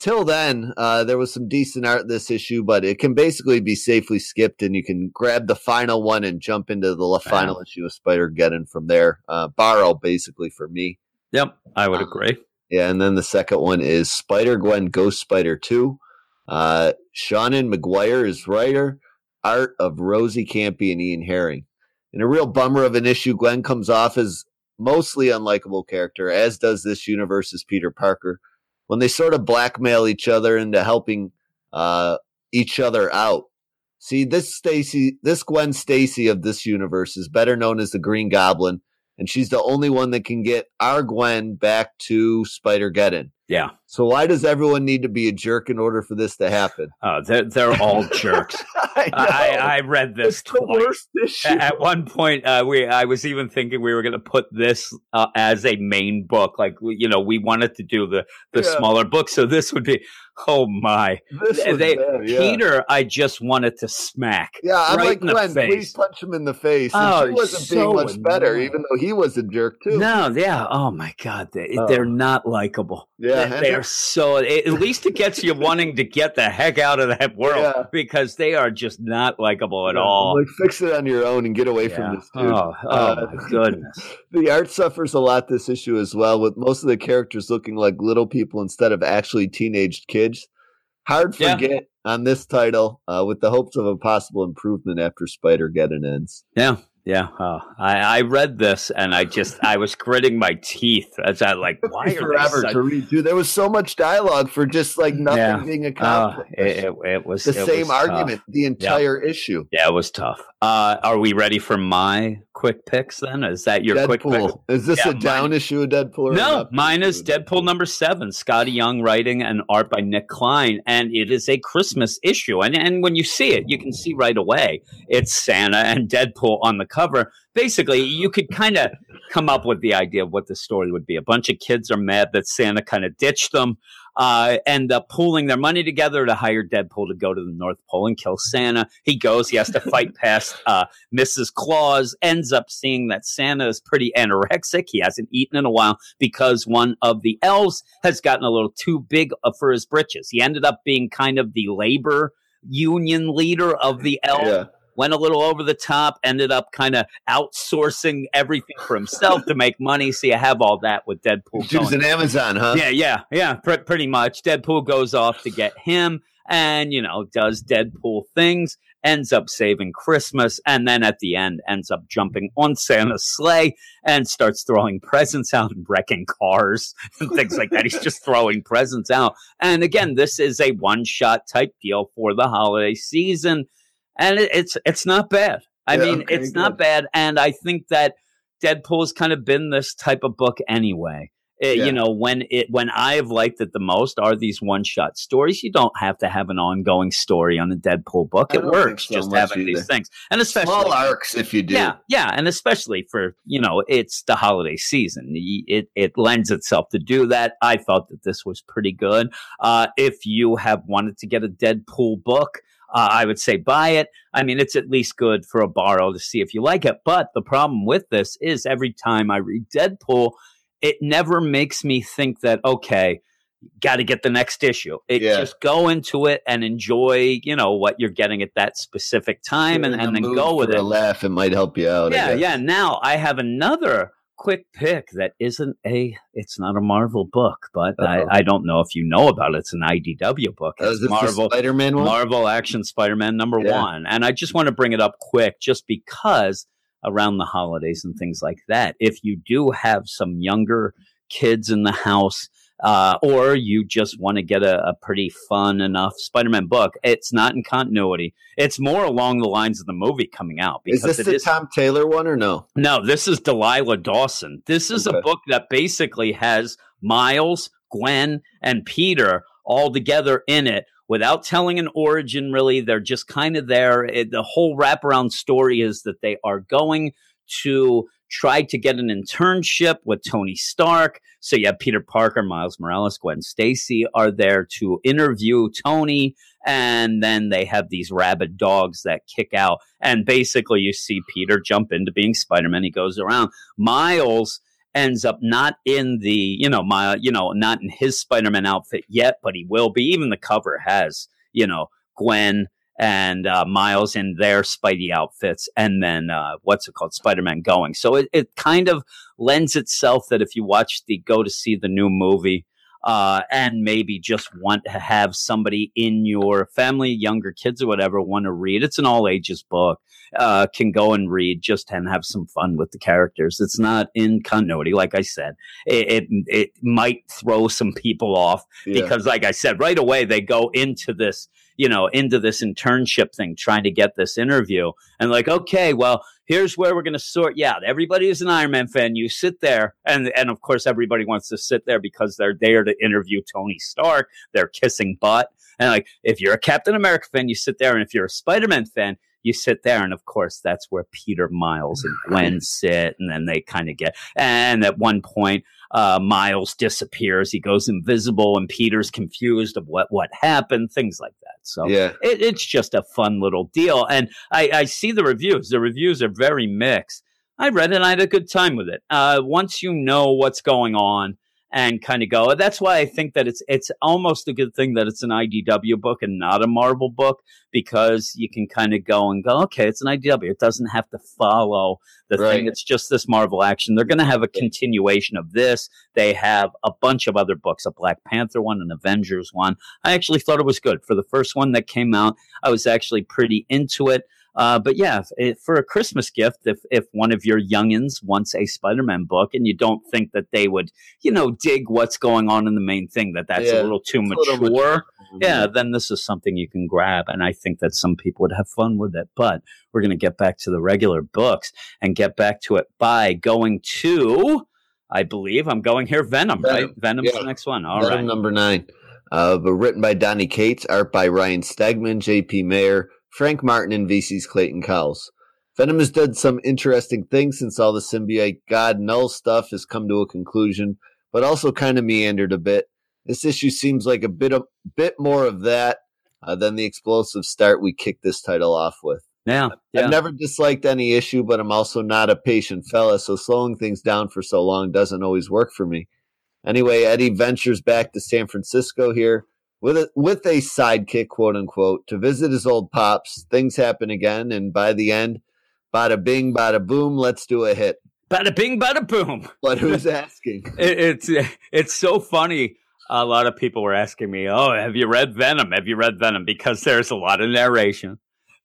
till then, uh, there was some decent art this issue, but it can basically be safely skipped, and you can grab the final one and jump into the final issue of Spider Geddon from there. Uh, borrow basically for me. Yep, I would Uh, agree. Yeah, and then the second one is Spider Gwen Ghost Spider 2. Uh, Seanan McGuire is writer, art of Rosi Kämpe and Ian Herring. In a real bummer of an issue, Gwen comes off as mostly unlikable character, as does this universe's Peter Parker. When they sort of blackmail each other into helping uh, each other out. See, this Stacy, this Gwen Stacy of this universe is better known as the Green Goblin, and she's the only one that can get our Gwen back to Spider Geddon. Yeah, So why does everyone need to be a jerk in order for this to happen? uh, [LAUGHS] they're they're all jerks. [LAUGHS] I, I, I read this it's the worst issue. At one point, uh, we I was even thinking we were going to put this uh, as a main book. Like you know, we wanted to do the the Yeah. smaller book, so this would be. Oh my, This they, bad, yeah. Peter! I just wanted to smack. Yeah, I'm right like Gwen. Please punch him in the face. And Oh, she wasn't so being much better, even though he was a jerk too. No, yeah. Oh my God, they, Oh. they're not likable. Yeah, they are so. At least it gets you wanting to get the heck out of that world yeah. because they are just not likable at all. Like fix it on your own and get away yeah. from this dude. Oh, oh uh, my goodness! [LAUGHS] the art suffers a lot this issue as well, with most of the characters looking like little people instead of actually teenage kids. Hard forget yeah. on this title, uh, with the hopes of a possible improvement after Spider Geddon ends. Yeah, yeah, uh, I, I read this and I just I was gritting my teeth as I like why forever such... to read. Dude, there was so much dialogue for just like nothing yeah. being accomplished. Uh, it, it, it, was the it same was argument tough. the entire yeah. issue. Yeah, it was tough. Uh, are we ready for my quick picks then? Is that your Deadpool. quick pick? Is this yeah, a down mine, issue of Deadpool? no, mine is Deadpool number seven. Skottie Young writing and art by Nic Klein, and it is a Christmas issue. And and when you see it, you can see right away it's Santa and Deadpool on the cover basically you could kind of come up with the idea of what the story would be. A bunch of kids are mad that Santa kind of ditched them, uh, end up pooling their money together to hire Deadpool to go to the North Pole and kill Santa. He goes, he has to fight [LAUGHS] past uh, Mrs. Claus, ends up seeing that Santa is pretty anorexic. He hasn't eaten in a while because one of the elves has gotten a little too big for his britches. He ended up being kind of the labor union leader of the elves. Yeah went a little over the top, ended up kind of outsourcing everything for himself to make money. So you have all that with Deadpool. He's an Amazon, huh? Yeah, yeah, yeah, pr- pretty much. Deadpool goes off to get him and, you know, does Deadpool things, ends up saving Christmas, and then at the end ends up jumping on Santa's sleigh and starts throwing presents out and wrecking cars [LAUGHS] and things like that. He's just throwing presents out. And again, this is a one shot type deal for the holiday season and it, it's it's not bad. I yeah, mean, okay, it's good. not bad, and I think that Deadpool has kind of been this type of book anyway. It, yeah. You know, when it when I've liked it the most are these one shot stories. You don't have to have an ongoing story on a Deadpool book. It works so just having either. these things, and especially small arcs if you do. Yeah, yeah, and especially for you know it's the holiday season. It it lends itself to do that. I thought that this was pretty good. Uh, if you have wanted to get a Deadpool book uh, I would say buy it. I mean, it's at least good for a borrow to see if you like it. But the problem with this is every time I read Deadpool, it never makes me think that, okay, got to get the next issue. It yeah. just go into it and enjoy, you know, what you're getting at that specific time and, and then go with it. A laugh, it might help you out. Yeah, yeah. Now I have another quick pick that isn't a it's not a Marvel book, but I, I, don't know if you know about it. It's an IDW book. Oh, it's Marvel Spider-Man one? Marvel Action Spider-Man number yeah. one. And I just want to bring it up quick just because around the holidays and things like that. If you do have some younger kids in the house uh, or you just want to get a, a, pretty fun enough Spider-Man book. It's not in continuity. It's more along the lines of the movie coming out. Because is this the is, Tom Taylor one or no? No, this is Delilah Dawson. This is okay. a book that basically has Miles, Gwen, and Peter all together in it without telling an origin. Really, they're just kind of there. It, the whole wraparound story is that they are going to tried to get an internship with Tony Stark. So you have Peter Parker, Miles Morales, Gwen Stacy are there to interview Tony. And then they have these rabid dogs that kick out. And basically, you see Peter jump into being Spider Man. He goes around. Miles ends up not in the, you know, my, you know, not in his Spider Man outfit yet, but he will be. Even the cover has, you know, Gwen and uh, Miles in their Spidey outfits, and then uh, what's it called, Spider Man going. So it, it kind of lends itself that if you watch the go to see the new movie, uh, and maybe just want to have somebody in your family, younger kids or whatever, want to read. It's an all ages book. Uh, can go and read just and have some fun with the characters. It's not in continuity, like I said. It it, it might throw some people off yeah. because, like I said, right away they go into this you know, into this internship thing, trying to get this interview. And like, okay, well, here's where we're going to sort you out. Everybody is an Iron Man fan. You sit there. And, and of course, everybody wants to sit there because they're there to interview Tony Stark. They're kissing butt. And like, if you're a Captain America fan, you sit there. And if you're a Spider Man fan, you sit there and of course that's where peter miles and [LAUGHS] gwen sit and then they kind of get and at one point uh, miles disappears. He goes invisible and peter's confused of what what happened things like that. So yeah. it, it's just a fun little deal. And I, I see the reviews. The reviews are very mixed. I read it and i had a good time with it. Uh, once you know what's going on and kind of go. That's why I think that it's it's almost a good thing that it's an IDW book and not a Marvel book because you can kind of go and go, okay, it's an IDW. It doesn't have to follow the right. thing. It's just this Marvel action. They're going to have a continuation of this. They have a bunch of other books, a Black Panther one, an Avengers one. I actually thought it was good for the first one that came out. I was actually pretty into it. Uh, but yeah, it, for a Christmas gift, if if one of your youngins wants a Spider-Man book and you don't think that they would, you know, dig what's going on in the main thing, that that's yeah, a little too mature, little mature, yeah, then this is something you can grab. And I think that some people would have fun with it. But we're going to get back to the regular books and get back to it by going to, I believe I'm going here, Venom, Venom. right? Venom's yeah. the next one. All Venom right, number nine. Uh, but written by Donny Cates, art by Ryan Stegman, J.P. Mayer, Frank Martin and VC's Clayton Cowles. Venom has done some interesting things since all the symbiote God Knull stuff has come to a conclusion, but also kind of meandered a bit. This issue seems like a bit of, bit more of that uh, than the explosive start we kicked this title off with. Yeah, yeah, I've never disliked any issue, but I'm also not a patient fella, so slowing things down for so long doesn't always work for me. Anyway, Eddie ventures back to San Francisco here with a, with a sidekick, quote unquote, to visit his old pops. Things happen again, and by the end, bada bing, bada boom, let's do a hit. Bada bing, bada boom. But who's [LAUGHS] asking? it, it's it's so funny. A lot of people were asking me, "Oh, have you read Venom? Have you read Venom?" Because there's a lot of narration,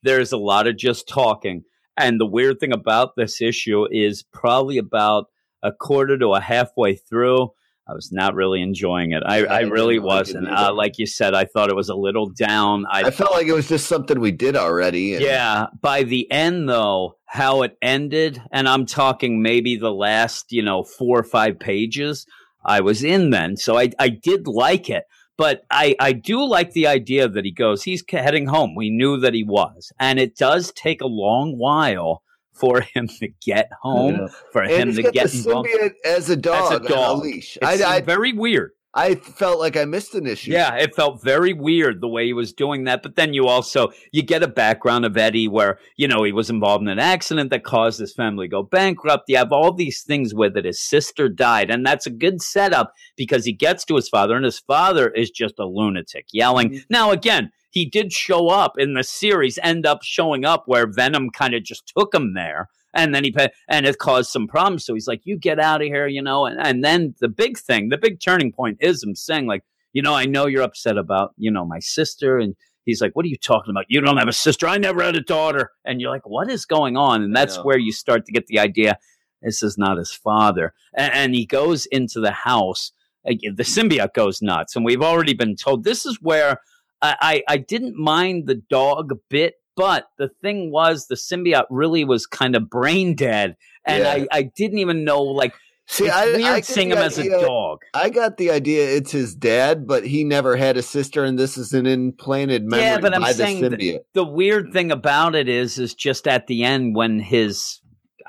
there's a lot of just talking, and the weird thing about this issue is probably about a quarter to a halfway through I was not really enjoying it. I, I really wasn't. Uh, like you said, I thought it was a little down. I, I felt like it was just something we did already. And... Yeah. By the end, though, how it ended, and I'm talking maybe the last, you know, four or five pages, I was in then. So I, I did like it. But I, I do like the idea that he goes, he's heading home. We knew that he was. And it does take a long while for him to get home, yeah. for and him to get involved. as a dog, as a dog. A leash. It's I, I, very weird. I felt like I missed an issue. Yeah, it felt very weird the way he was doing that. But then you also you get a background of Eddie where you know he was involved in an accident that caused his family to go bankrupt. You have all these things with it. His sister died, and that's a good setup because he gets to his father, and his father is just a lunatic yelling. Mm-hmm. Now again, he did show up in the series, end up showing up where Venom kind of just took him there. And then he and it caused some problems. So he's like, "You get out of here," you know. And and then the big thing, the big turning point is him saying, like, "You know, I know you're upset about you know my sister." And he's like, "What are you talking about? You don't have a sister. I never had a daughter." And you're like, "What is going on?" And that's where you start to get the idea this is not his father. And, and he goes into the house. Uh, the symbiote goes nuts, and we've already been told this is where I, I, didn't mind the dog bit, but the thing was the symbiote really was kind of brain dead, and yeah. I, I didn't even know like. See, I, weird I seeing him as a dog. I got the idea it's his dad, but he never had a sister, and this is an implanted memory yeah, but I'm saying the, the, the weird thing about it is, is just at the end when his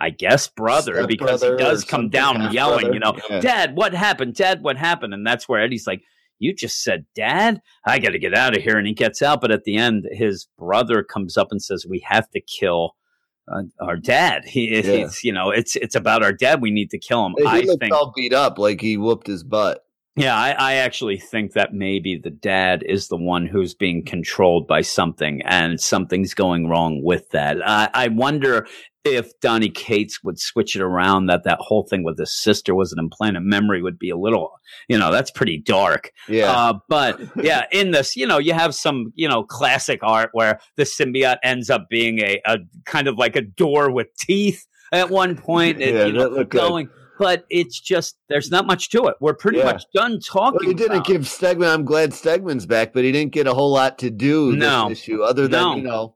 I guess brother, Step because brother he does come down yelling, brother. you know, yeah. Dad, what happened? Dad, what happened? And that's where Eddie's like, you just said, Dad, I got to get out of here. And he gets out. But at the end, his brother comes up and says, We have to kill uh, our dad. He, yeah. He's, you know, it's it's about our dad. We need to kill him. He I looked think, all beat up, like he whooped his butt. Yeah, I, I, actually think that maybe the dad is the one who's being controlled by something, and something's going wrong with that. I, I wonder if Donny Cates would switch it around that that whole thing with his sister was an implanted memory would be a little, you know, that's pretty dark. Yeah. Uh, but yeah, in this, you know, you have some, you know, classic art where the symbiote ends up being a, a kind of like a door with teeth at one point, and, yeah, you know, going. Good. But it's just there's not much to it. We're pretty yeah. much done talking. Well, he didn't give Stegman. I'm glad Stegman's back, but he didn't get a whole lot to do no. this issue other than no. you know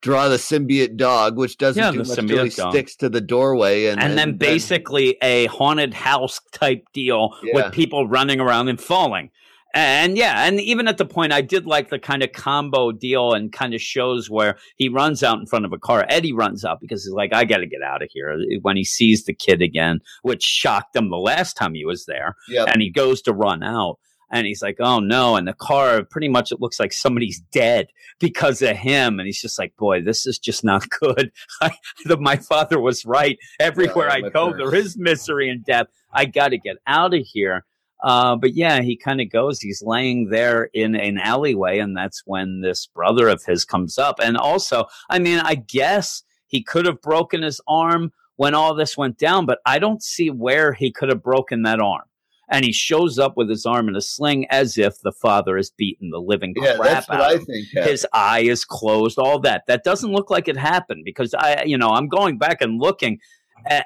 draw the symbiote dog, which doesn't yeah, do much really sticks to the doorway, and, and, and then basically a haunted house type deal yeah. with people running around and falling. And yeah, and even at the point, I did like the kind of combo deal and kind of shows where he runs out in front of a car. Eddie runs out because he's like, I got to get out of here uh, when he sees the kid again, which shocked him the last time he was there. Yep. And he goes to run out and he's like, "Oh no!" And the car, pretty much, it looks like somebody's dead because of him. And he's just like, "Boy, this is just not [LAUGHS] good." I, the, my father was right. Everywhere yeah, I go, there is misery and death. I got to get out of here. Uh, but yeah, he kind of goes, he's laying there in an alleyway, and that's when this brother of his comes up. And also, I mean, I guess he could have broken his arm when all this went down, but I don't see where he could have broken that arm. And he shows up with his arm in a sling as if the father has beaten the living Yeah, crap that's what out I think. his eye is closed all that that doesn't look like it happened because i you know i'm going back and looking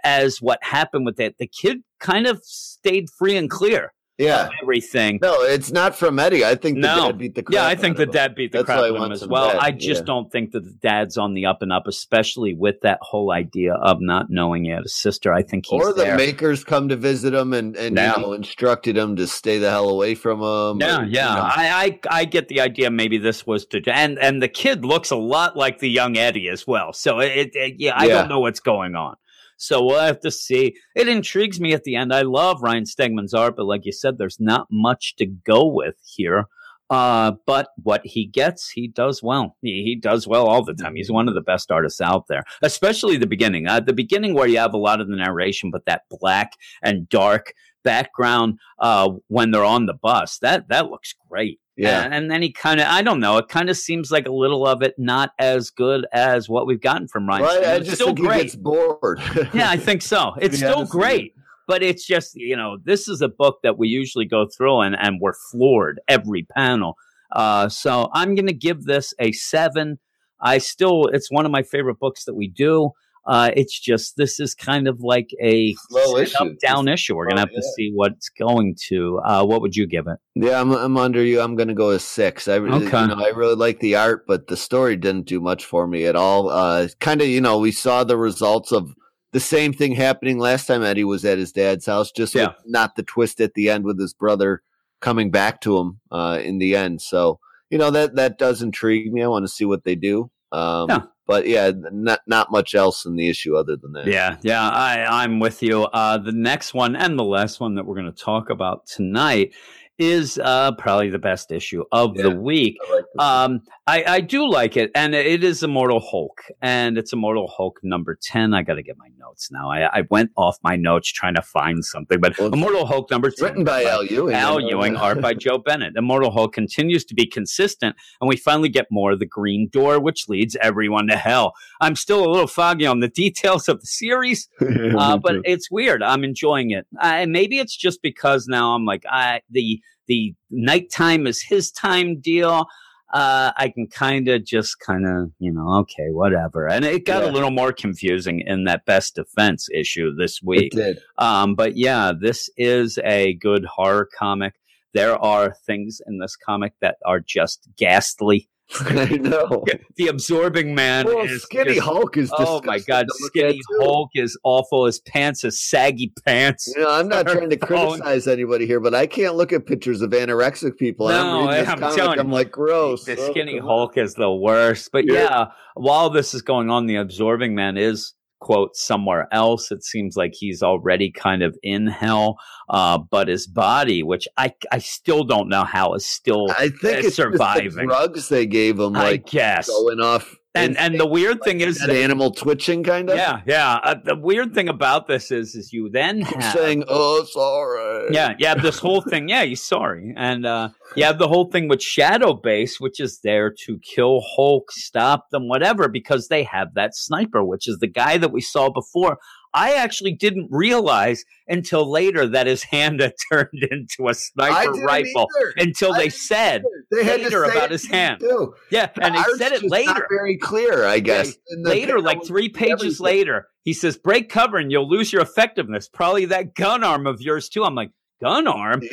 as what happened with that the kid kind of stayed free and clear yeah. everything No, it's not from Eddie. I think the No. dad beat the crap yeah i think the dad beat the That's crap out of him as well back, i just yeah. don't think that the dad's on the up and up especially with that whole idea of not knowing he had a sister i think he's or the there. makers come to visit him and, and Yeah. you know instructed him to stay the hell away from him. Yeah, or, yeah. you know. I, I I get the idea. Maybe this was to and and the kid looks a lot like the young Eddie as well. So it, it yeah, I Yeah. don't know what's going on. So we'll have to see. It intrigues me at the end. I love Ryan Stegman's art, but like you said, there's not much to go with here. Uh, but what he gets, he does well. He, he does well all the time. He's one of the best artists out there, especially the beginning. Uh, the beginning where you have a lot of the narration, but that black and dark background uh, when they're on the bus. That that looks great. Yeah. And, and then he kind of, I don't know, it kind of seems like a little of it not as good as what we've gotten from Ryan. Well, I- just still he great. gets bored. [LAUGHS] yeah, I think so. It's Yeah, still great. But it's just, you know, this is a book that we usually go through and, and we're floored every panel. Uh, so I'm going to give this a seven. I still, it's one of my favorite books that we do. Uh, it's just, this is kind of like a Slow issue. up, down issue. We're going to Oh, have to see what's going to. Uh, what would you give it? yeah, I'm, I'm under you. I'm going to go a six. I really, Okay. you know, I really like the art, but the story didn't do much for me at all. Uh, kind of, you know, we saw the results of the same thing happening last time Eddie was at his dad's house, just with Yeah. not the twist at the end with his brother coming back to him uh, in the end. So, you know, that that does intrigue me. I want to see what they do. Um, Yeah. But yeah, not not much else in the issue other than that. Yeah, yeah, I, I'm with you. Uh, the next one and the last one that we're going to talk about tonight is uh, probably the best issue of the week. I like. Um, I, I do like it, and it is Immortal Hulk, and it's Immortal Hulk number ten. I got to get my notes now. I, I went off my notes trying to find something, but Well, Immortal Hulk number ten, written by Al Ewing. Al Ewing, art by Joe Bennett. Immortal Hulk continues to be consistent, and we finally get more of the Green Door, which leads everyone to hell. I'm still a little foggy on the details of the series, [LAUGHS] uh, but it's weird. I'm enjoying it. and maybe it's just because now I'm like, I the the nighttime is his time deal. Uh, I can kind of just kind of, you know, okay, whatever. And it got Yeah. a little more confusing in that best defense issue this it week. did. Um, but yeah, this is a good horror comic. There are things in this comic that are just ghastly. [LAUGHS] I know. The absorbing man Well, is Skinny just- Hulk is. Oh my god, skinny. Hulk is awful. His pants, his saggy pants. You know, I'm not trying to criticize anybody here, but I can't look at pictures of anorexic people. No, I'm I'm comic, telling. I'm like, gross. The Oh, skinny on. Hulk is the worst. But Yeah. yeah, while this is going on, the absorbing man is quote somewhere else. It seems like he's already kind of in hell. Uh, but his body, which I I still don't know how is still I think It's it's just the surviving. drugs they gave him, I like guess. going off. And and the weird thing is that animal twitching kind of. yeah, yeah. Uh, the weird thing about this is is you then have saying, "Oh, sorry." Yeah, you have this whole thing. Yeah, he's sorry, and uh, you have the whole thing with Shadow Base, which is there to kill Hulk, stop them, whatever, because they have that sniper, which is the guy that we saw before. I actually didn't realize until later that his hand had [LAUGHS] turned into a sniper rifle. either. Until I they said, They had later about his hand. Too. yeah, and The they said it later. Not very clear, I guess. The later, like three pages everything. later, he says, "Break cover and you'll lose your effectiveness. Probably that gun arm of yours too." I'm like, "Gun arm." [LAUGHS]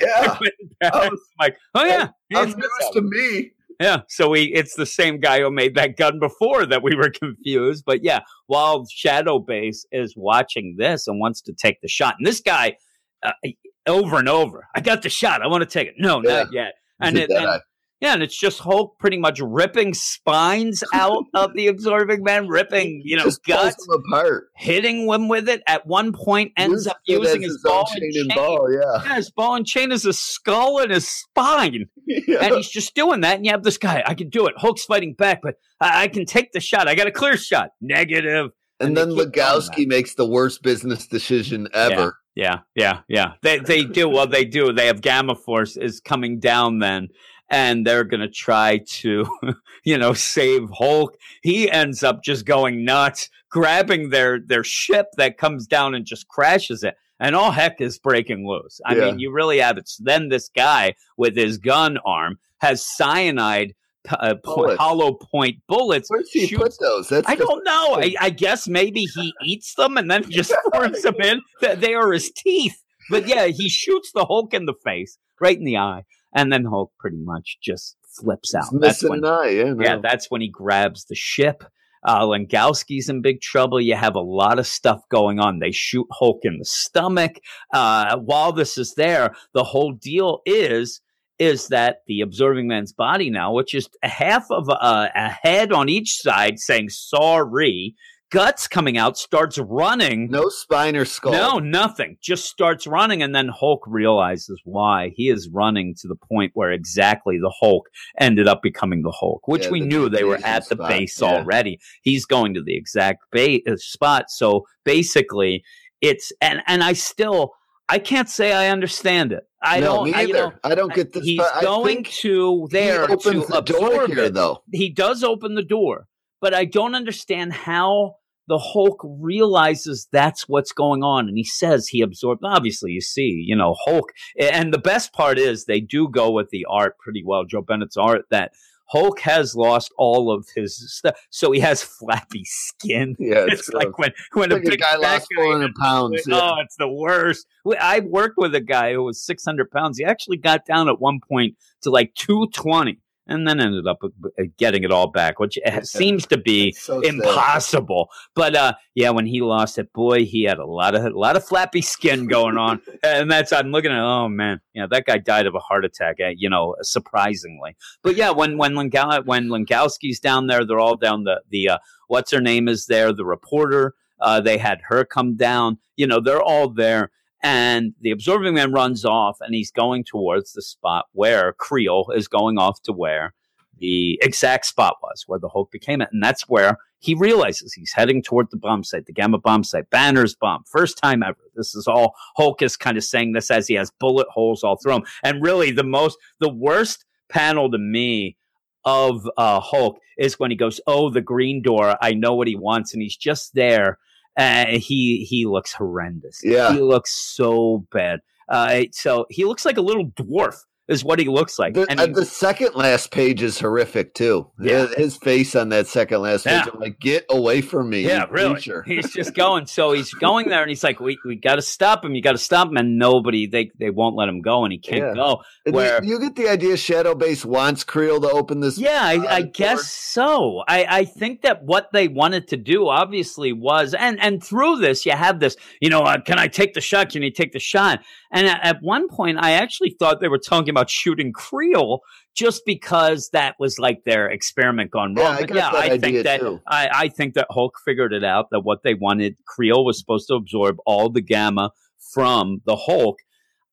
Yeah, oh. I'm like, oh yeah, that's he's news to me. Yeah. So we, it's the same guy who made that gun before that we were [LAUGHS] confused. But yeah, while Shadow Base is watching this and wants to take the shot, and this guy uh, over and over, I got the shot. I want to take it. No, Yeah. not yet. And, it, and yeah, and it's just Hulk pretty much ripping spines out [LAUGHS] of the absorbing man, ripping you know just guts, apart. hitting him with it. At one point, ends Used up using as his ball chain and and chain. ball. Yeah, Yeah, his ball and chain is a skull and his spine. [LAUGHS] yeah. and he's just doing that. And you have this guy, I can do it. Hulk's fighting back, but I, I can take the shot. I got a clear shot. Negative. And and then Langkowski makes the worst business decision ever. Yeah, yeah, yeah. They they do. Well, they do. They have Gamma Force is coming down then, and they're going to try to, [LAUGHS] you know, save Hulk. He ends up just going nuts, grabbing their their ship that comes down and just crashes it. And all heck is breaking loose. I Yeah. mean, you really have it. Then this guy with his gun arm has cyanide, uh, po- hollow point bullets. Where's he shoots put those? That's I just- don't know. I, I guess maybe he [LAUGHS] eats them and then just forms them in. They are his teeth. But yeah, he shoots the Hulk in the face, right in the eye, and then Hulk pretty much just flips out. He's That's when, eye. Yeah, no. yeah, that's when he grabs the ship. Uh, Langkowski's in big trouble. You have a lot of stuff going on. They shoot Hulk in the stomach. Uh, while this is there, the whole deal is is that the absorbing man's body now, which is a half of a, a head on each side saying sorry, guts coming out, starts running. no spine or skull. No, nothing. Just starts running, and then Hulk realizes why he is running to the point where exactly the Hulk ended up becoming the Hulk, which Yeah, we the knew they were at the spot, base yeah. already. He's going to the exact ba- uh, spot. So basically, it's and and I still I can't say I understand it. I no, don't. I, you either. know, I don't get this. he's going to there he opens to the door absorb here, it though. he does open the door, but I don't understand how the Hulk realizes that's what's going on. And he says he absorbed, obviously, you see, you know, Hulk. And the best part is they do go with the art pretty well, Joe Bennett's art, that Hulk has lost all of his stuff. So he has flappy skin. Yeah, It's, [LAUGHS] it's, like when, when like a big guy lost 400 pounds. Yeah. Oh, it's the worst. I worked with a guy who was 600 pounds. He actually got down at one point to like 220 and then ended up uh, getting it all back, which uh, seems to be so sad. impossible. But uh, yeah, when he lost it, boy, he had a lot of a lot of flappy skin going on, [LAUGHS] and that's I'm looking at. Oh man, yeah, that guy died of a heart attack. Uh, you know, surprisingly. But yeah, when when Lengow- when Langkowski's down there, they're all down. The the uh, what's her name is there. The reporter. Uh, they had her come down. You know, they're all there. And the absorbing man runs off and he's going towards the spot where Creel is going off to where the exact spot was where the Hulk became it. And that's where he realizes he's heading toward the bomb site, the gamma bomb site, Banner's bomb. First time ever. This is all Hulk is kind of saying this as he has bullet holes all through him. And really the most, the worst panel to me of uh, Hulk is when he goes, "Oh, the green door. I know what he wants," and he's just there. Uh, he he looks horrendous. Yeah. he looks so bad. Uh, so he looks like a little dwarf, is what he looks like. The, and uh, he- the second last page is horrific too. Yeah. His, his face on that second last page. Yeah. I'm like, get away from me. yeah, really. creature." He's just going. So he's going there, and he's like, "We we got to stop him. You got to stop him." And nobody they they won't let him go, and he can't Yeah. go. And where- you, you get the idea. Shadow Base wants Creel to open this. Yeah, I, I uh, guess so. I, I think that what they wanted to do obviously was, and and through this, you have this, you know, uh, can I take the shot? Can you take the shot? And at, at one point, I actually thought they were talking about shooting Creel just because that was like their experiment gone Yeah, wrong. I got yeah, I think that. I, I think that Hulk figured it out that what they wanted, Creel was supposed to absorb all the gamma from the Hulk.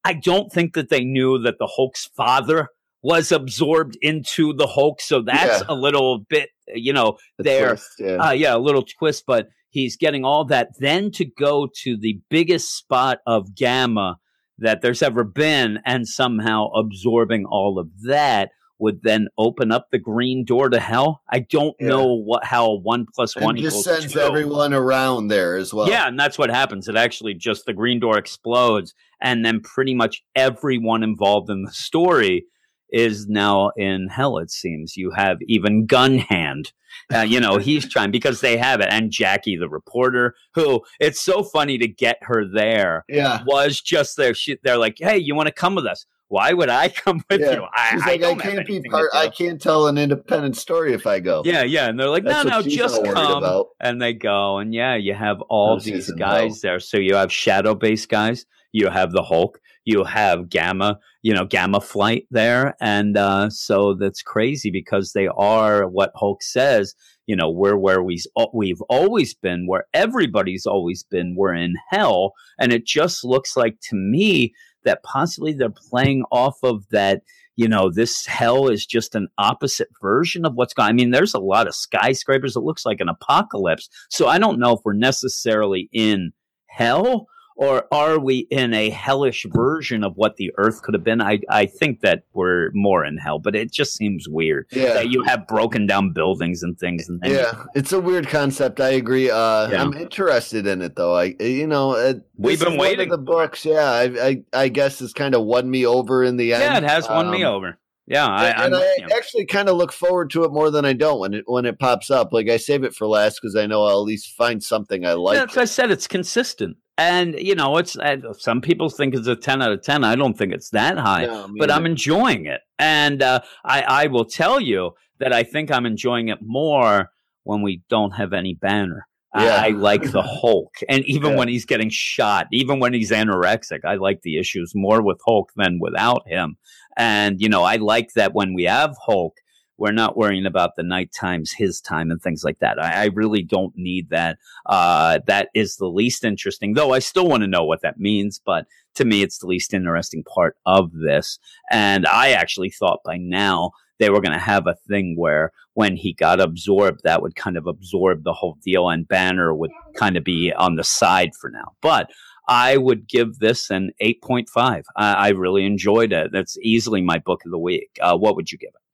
I don't think that they knew that the Hulk's father was absorbed into the Hulk. So that's Yeah. a little bit, you know, The there. twist, yeah. Uh, yeah, a little twist, but he's getting all that. Then to go to the biggest spot of gamma that there's ever been and somehow absorbing all of that would then open up the green door to hell. I don't Yeah. know what how one plus one and just equals sends two. everyone around there as well. Yeah, and that's what happens. It actually just the green door explodes, and then pretty much everyone involved in the story is now in hell. It seems you have even Gun Hand. Uh, you know he's [LAUGHS] trying because they have it, and Jackie the reporter, who it's so funny to get her there, yeah. was just there. She, they're like, "Hey, you want to come with us?" Why would I [LAUGHS] come with Yeah. you? I, She's like, I, have can't be part. I can't tell an independent story if I go. Yeah, yeah, and they're like, That's "No, no, just come." about. and they go and yeah you have all she's these guys there so you have shadow based guys you have the hulk you have gamma you know gamma flight there and uh, so that's crazy because they are what hulk says you know we're where we, we've always been where everybody's always been we're in hell and it just looks like to me that possibly they're playing off of that you know, this hell is just an opposite version of what's going. I mean, there's a lot of skyscrapers. It looks like an apocalypse. So I don't know if we're necessarily in hell or are we in a hellish version of what the Earth could have been? I I think that we're more in hell, but it just seems weird Yeah. that you have broken down buildings and things. And Yeah, it's a weird concept. I agree. Uh, Yeah. I'm interested in it, though. I, you know, uh, We've been is one of waiting The books, yeah, I, I, I guess, has kind of won me over in the end. yeah, it has won me Um, over. Yeah, I, and I you. actually kind of look forward to it more than I don't when it when it pops up. Like I save it for last because I know I'll at least find something I like. Yeah, I said. It's consistent, and you know, it's uh, some people think it's a ten out of ten. I don't think it's that high, No, but I'm enjoying it, and uh, I I will tell you that I think I'm enjoying it more when we don't have any banner. I- Yeah. I, like the [LAUGHS] Hulk, and even Yeah. when he's getting shot, even when he's anorexic, I like the issues more with Hulk than without him. And you know, I like that when we have Hulk, we're not worrying about the night times, his time, and things like that. I, I really don't need that. Uh, that is the least interesting, though. I still want to know what that means, but to me, it's the least interesting part of this. And I actually thought by now they were going to have a thing where when he got absorbed, that would kind of absorb the whole deal, and Banner would kind of be on the side for now. But I would give this an 8.5. I, I really enjoyed it. That's easily my book of the week. Uh, what would you give it?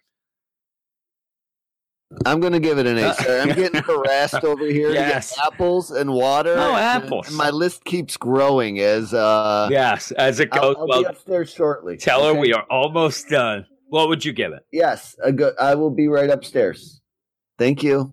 I'm going to give it an eight. Sir. I'm [LAUGHS] getting harassed over here. Yes. apples and water. Oh, apples. And my list keeps growing as uh, yes, as it I'll, goes. I'll well, be upstairs shortly. tell her we are almost done. What would you give it? Yes, a go- I will be right upstairs. Thank you.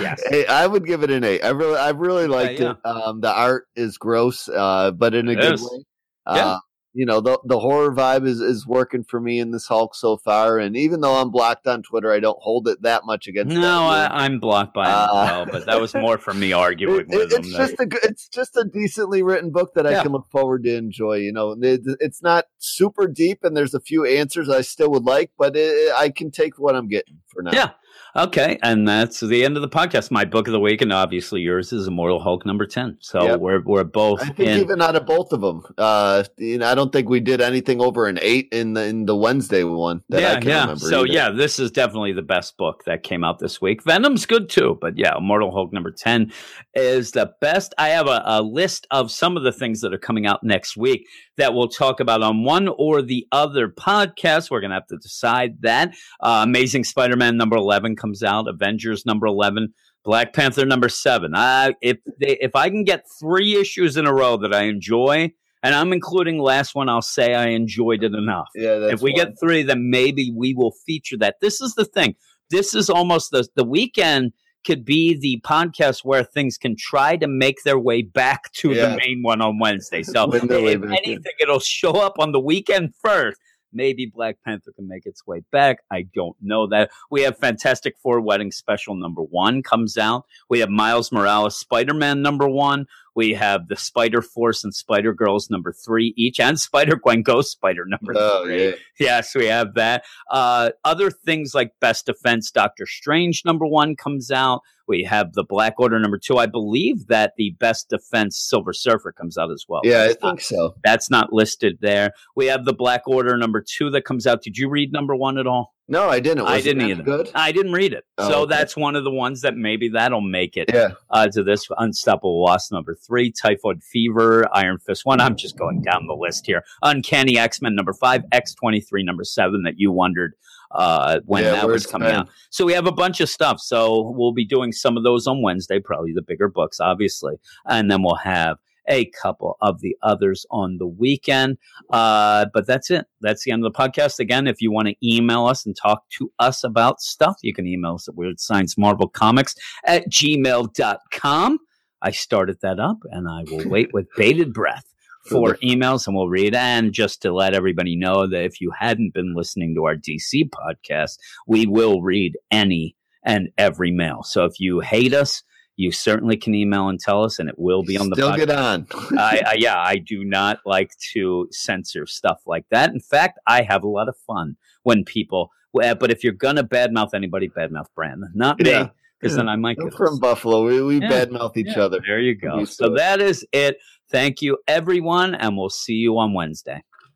Yes. [LAUGHS] Hey, I would give it an eight. I really, I really liked yeah. it. Um, the art is gross, uh, but in a It good is. way. Yeah. Uh, you know, the the horror vibe is is working for me in this Hulk so far. And even though I'm blocked on Twitter, I don't hold it that much against. No, I, I'm blocked by him as Uh, well, but that was more from me arguing It- with it- him. it's than- just a it's just a decently written book that Yeah. I can look forward to enjoy. You know, it, it's not super deep, and there's a few answers I still would like, but it, I can take what I'm getting for now. Yeah. Okay, and that's the end of the podcast. My book of the week, and obviously yours is Immortal Hulk number ten. So Yep. we're we're both I think in. even out of both of them, uh, you know, I don't think we did anything over an eight in the in the Wednesday one that I yeah, yeah. So either. yeah, this is definitely the best book that came out this week. Venom's good too, but yeah, Immortal Hulk number ten is the best. I have a, a list of some of the things that are coming out next week that we'll talk about on one or the other podcast. We're gonna have to decide that. Uh, Amazing Spider-Man number eleven comes out. Avengers number eleven. Black Panther number seven. Uh, if they, if I can get three issues in a row that I enjoy, and I'm including last one, I'll say I enjoyed it enough yeah. That's if we get three, then maybe we will feature that. This is the thing. This is almost the the weekend could be the podcast where things can try to make their way back to Yeah. the main one on Wednesday. So Win their way if in. anything, it'll show up on the weekend first. Maybe Black Panther can make its way back. I don't know that. We have Fantastic Four Wedding Special number one comes out. We have Miles Morales Spider Man number one. We have the Spider Force and Spider Girls number three each, and Spider Gwen Ghost Spider number Oh three. yeah. Yes, we have that. Uh, other things like Best Defense, Doctor Strange number one comes out. We have the Black Order number two. I believe that the Best Defense Silver Surfer comes out as well. Yeah, I not- think so. that's not listed there. We have the Black Order number two that comes out. Did you read number one at all? No, I didn't. I Was it didn't either. Good. I didn't read it. Oh, so okay. that's one of the ones that maybe that'll make it Yeah. uh, to this Unstoppable Wasp number three, Typhoid Fever, Iron Fist one. I'm just going down the list here. Uncanny X Men number five, X twenty three number seven. That you wondered uh, when Yeah, that was coming been. out. So we have a bunch of stuff. So we'll be doing some of those on Wednesday, probably the bigger books, obviously, and then we'll have a couple of the others on the weekend. Uh, but that's it. That's the end of the podcast. Again, if you want to email us and talk to us about stuff, you can email us at Weird Science Marvel Comics at gmail.com. I started that up and I will wait with [LAUGHS] bated breath for emails and we'll read. And just to let everybody know that if you hadn't been listening to our DC podcast, we will read any and every mail. So if you hate us, you certainly can email and tell us, and it will be on the Still podcast. get on. I, [LAUGHS] I yeah, I do not like to censor stuff like that. In fact, I have a lot of fun when people. Well, but if you're gonna badmouth anybody, badmouth Brandon, not me, Yeah. because then I might get from Buffalo. We, we Yeah. badmouth each Yeah, other. There you go. So that is it. Thank you, everyone, and we'll see you on Wednesday.